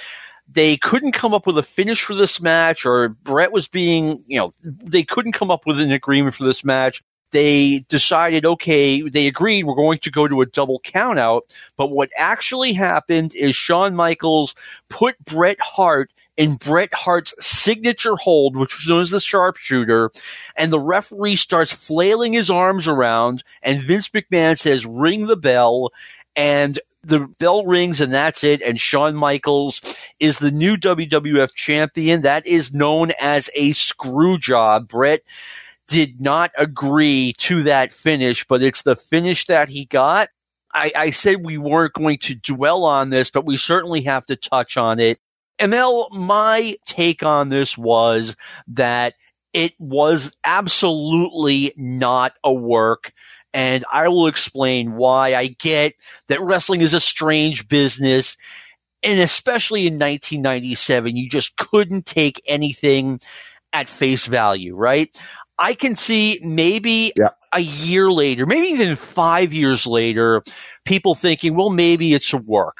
they couldn't come up with a finish for this match or Bret was being, you know, they couldn't come up with an agreement for this match they decided, okay, they agreed we're going to go to a double countout. But what actually happened is Shawn Michaels put Bret Hart in Bret Hart's signature hold, which was known as the sharpshooter, and the referee starts flailing his arms around, and Vince McMahon says, ring the bell, and the bell rings and that's it. And Shawn Michaels is the new WWF champion. That is known as a screw job. Bret did not agree to that finish, but it's the finish that he got. I, I said we weren't going to dwell on this, but we certainly have to touch on it. Emil, my take on this was that it was absolutely not a work. And I will explain why I get that wrestling is a strange business. And especially in 1997, you just couldn't take anything at face value, right? I can see maybe yeah. a year later, maybe even five years later, people thinking, well, maybe it's a work.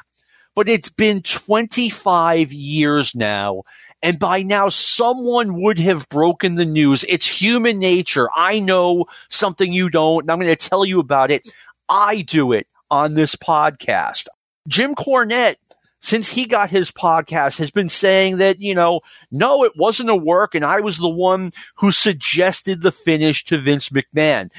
But it's been 25 years now. And by now, someone would have broken the news. It's human nature. I know something you don't, and I'm going to tell you about it. I do it on this podcast. Jim Cornette since he got his podcast has been saying that, you know, no, it wasn't a work and I was the one who suggested the finish to Vince McMahon.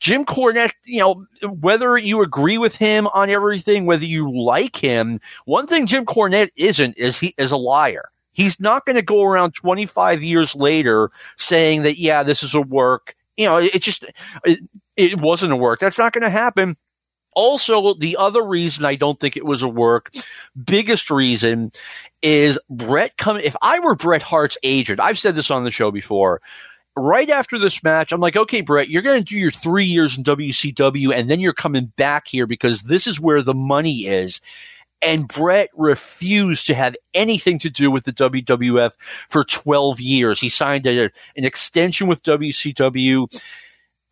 Jim Cornette, you know, whether you agree with him on everything, whether you like him, one thing Jim Cornette isn't is he is a liar. He's not going to go around 25 years later saying that, yeah, this is a work. You know, it just, it, it wasn't a work. That's not going to happen. Also, the other reason I don't think it was a work, biggest reason is Bret come. If I were Bret Hart's agent, I've said this on the show before. Right after this match, I'm like, okay, Bret, you're going to do your three years in WCW and then you're coming back here because this is where the money is. And Bret refused to have anything to do with the WWF for 12 years. He signed a, an extension with WCW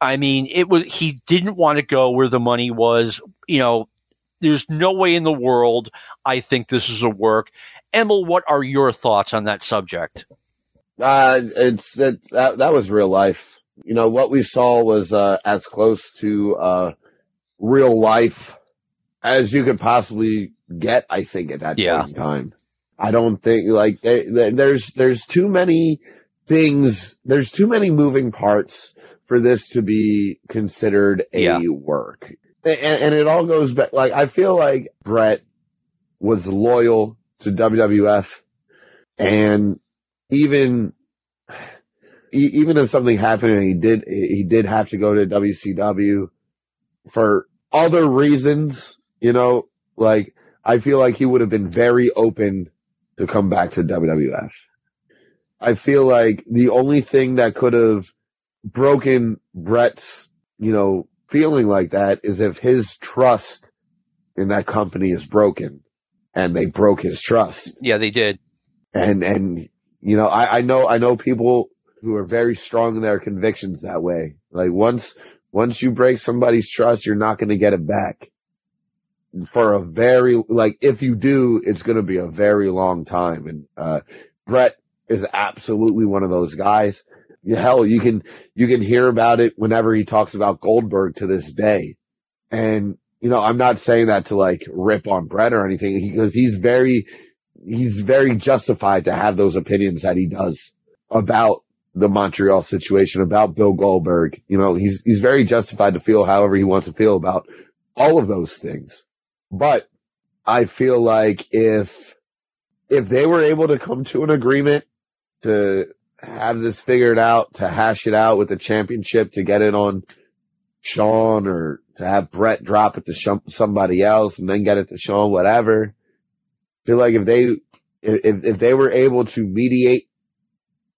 I mean, it was he didn't want to go where the money was. You know, there's no way in the world I think this is a work. Emil, what are your thoughts on that subject? Uh, it's it, that that was real life. You know what we saw was uh, as close to uh, real life as you could possibly get. I think at that yeah. point in time, I don't think like there's there's too many things. There's too many moving parts for this to be considered a yeah. work. And, and, it all goes back, like, I feel like Bret was loyal to WWF and even, even if something happened and he did, he did have to go to WCW for other reasons, you know, like, I feel like he would have been very open to come back to WWF. I feel like the only thing that could have broken Bret's, you know, feeling like that is if his trust in that company is broken and they broke his trust. Yeah, they did. And, and, you know, I, I know, I know people who are very strong in their convictions that way. Like once, once you break somebody's trust, you're not going to get it back for a very, like, if you do, it's going to be a very long time. And, uh, Bret is absolutely one of those guys hell, you can, you can hear about it whenever he talks about Goldberg to this day. And, you know, I'm not saying that to like rip on Bret or anything because he's very, he's very justified to have those opinions that he does about the Montreal situation, about Bill Goldberg. You know, he's, he's very justified to feel however he wants to feel about all of those things. But I feel like if, if they were able to come to an agreement to have this figured out, to hash it out with the championship, to get it on Shawn or to have Bret drop it to sh- somebody else and then get it to Shawn, whatever. I feel like if they, if, if they were able to mediate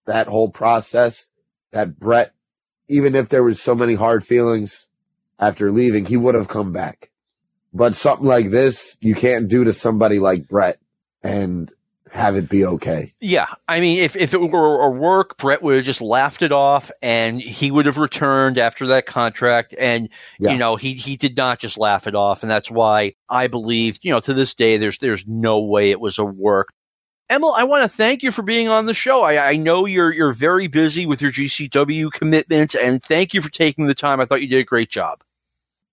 that whole process, that Bret, even if there was so many hard feelings after leaving, he would have come back. But something like this, you can't do to somebody like Bret. And have it be okay. Yeah. I mean, if, if it were a work, Bret would have just laughed it off and he would have returned after that contract. And, yeah. you know, he, he did not just laugh it off. And that's why I believe, you know, to this day, there's, there's no way it was a work. Emil, I want to thank you for being on the show. I, I know you're, you're very busy with your GCW commitments and thank you for taking the time. I thought you did a great job.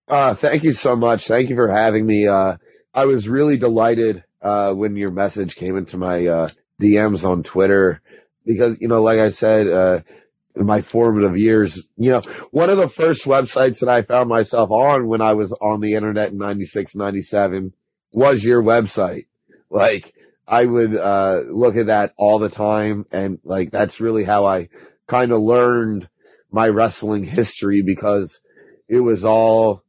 Uh, thank you so much. Thank you for having me. Uh, I was really delighted uh, when your message came into my uh, DMs on Twitter because you know, like I said, uh, in my formative years, you know, one of the first websites that I found myself on when I was on the internet in 96, 97 was your website. Like I would, uh, look at that all the time. And like, that's really how I kind of learned my wrestling history because it was all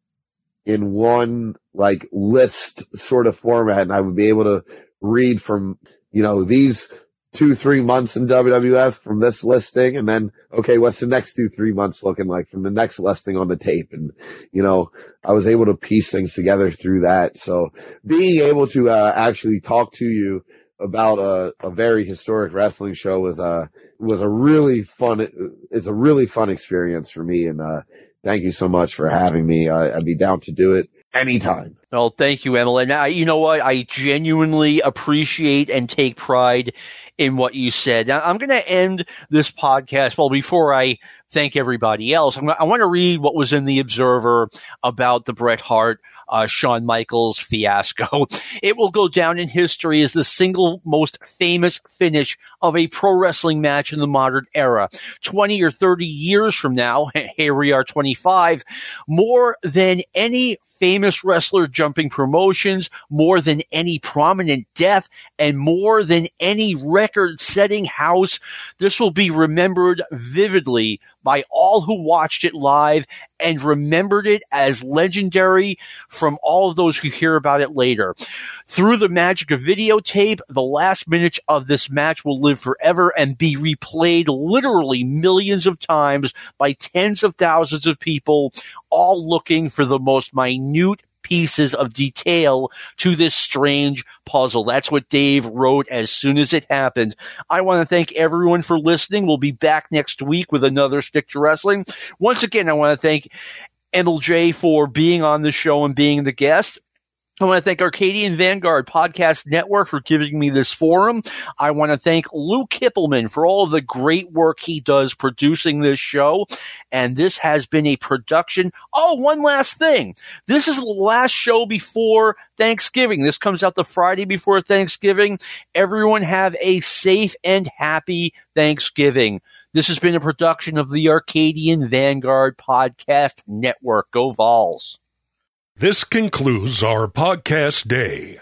in one like list sort of format and I would be able to read from, you know, these two, three months in WWF from this listing and then, okay, what's the next two, three months looking like from the next listing on the tape? And, you know, I was able to piece things together through that. So being able to, uh, actually talk to you about a, a very historic wrestling show was, uh, was a really fun, it's a really fun experience for me. And, uh, thank you so much for having me. I, would be down to do it anytime. Well, thank you, Emil. Now, you know what? I genuinely appreciate and take pride in what you said. Now, I'm going to end this podcast. Well, before I thank everybody else, I want to read what was in the Observer about the Bret Hart uh, Shawn Michaels fiasco. [laughs] It will go down in history as the single most famous finish of a pro wrestling match in the modern era. 20 or 30 years from now, [laughs] here we are 25, more than any famous wrestler jumping promotions, more than any prominent death, and more than any record setting house. This will be remembered vividly by all who watched it live and remembered it as legendary from all of those who hear about it later. Through the magic of videotape, the last minute of this match will live forever and be replayed literally millions of times by tens of thousands of people, all looking for the most minute pieces of detail to this strange puzzle. That's what Dave wrote as soon as it happened. I want to thank everyone for listening. We'll be back next week with another Stick to Wrestling. Once again, I want to thank Emil Jay for being on the show and being the guest. I want to thank Arcadian Vanguard Podcast Network for giving me this forum. I want to thank Lou Kippelman for all of the great work he does producing this show. And this has been a production. Oh, one last thing. This is the last show before Thanksgiving. This comes out the Friday before Thanksgiving. Everyone have a safe and happy Thanksgiving. This has been a production of the Arcadian Vanguard Podcast Network. Go Vols. This concludes our podcast day.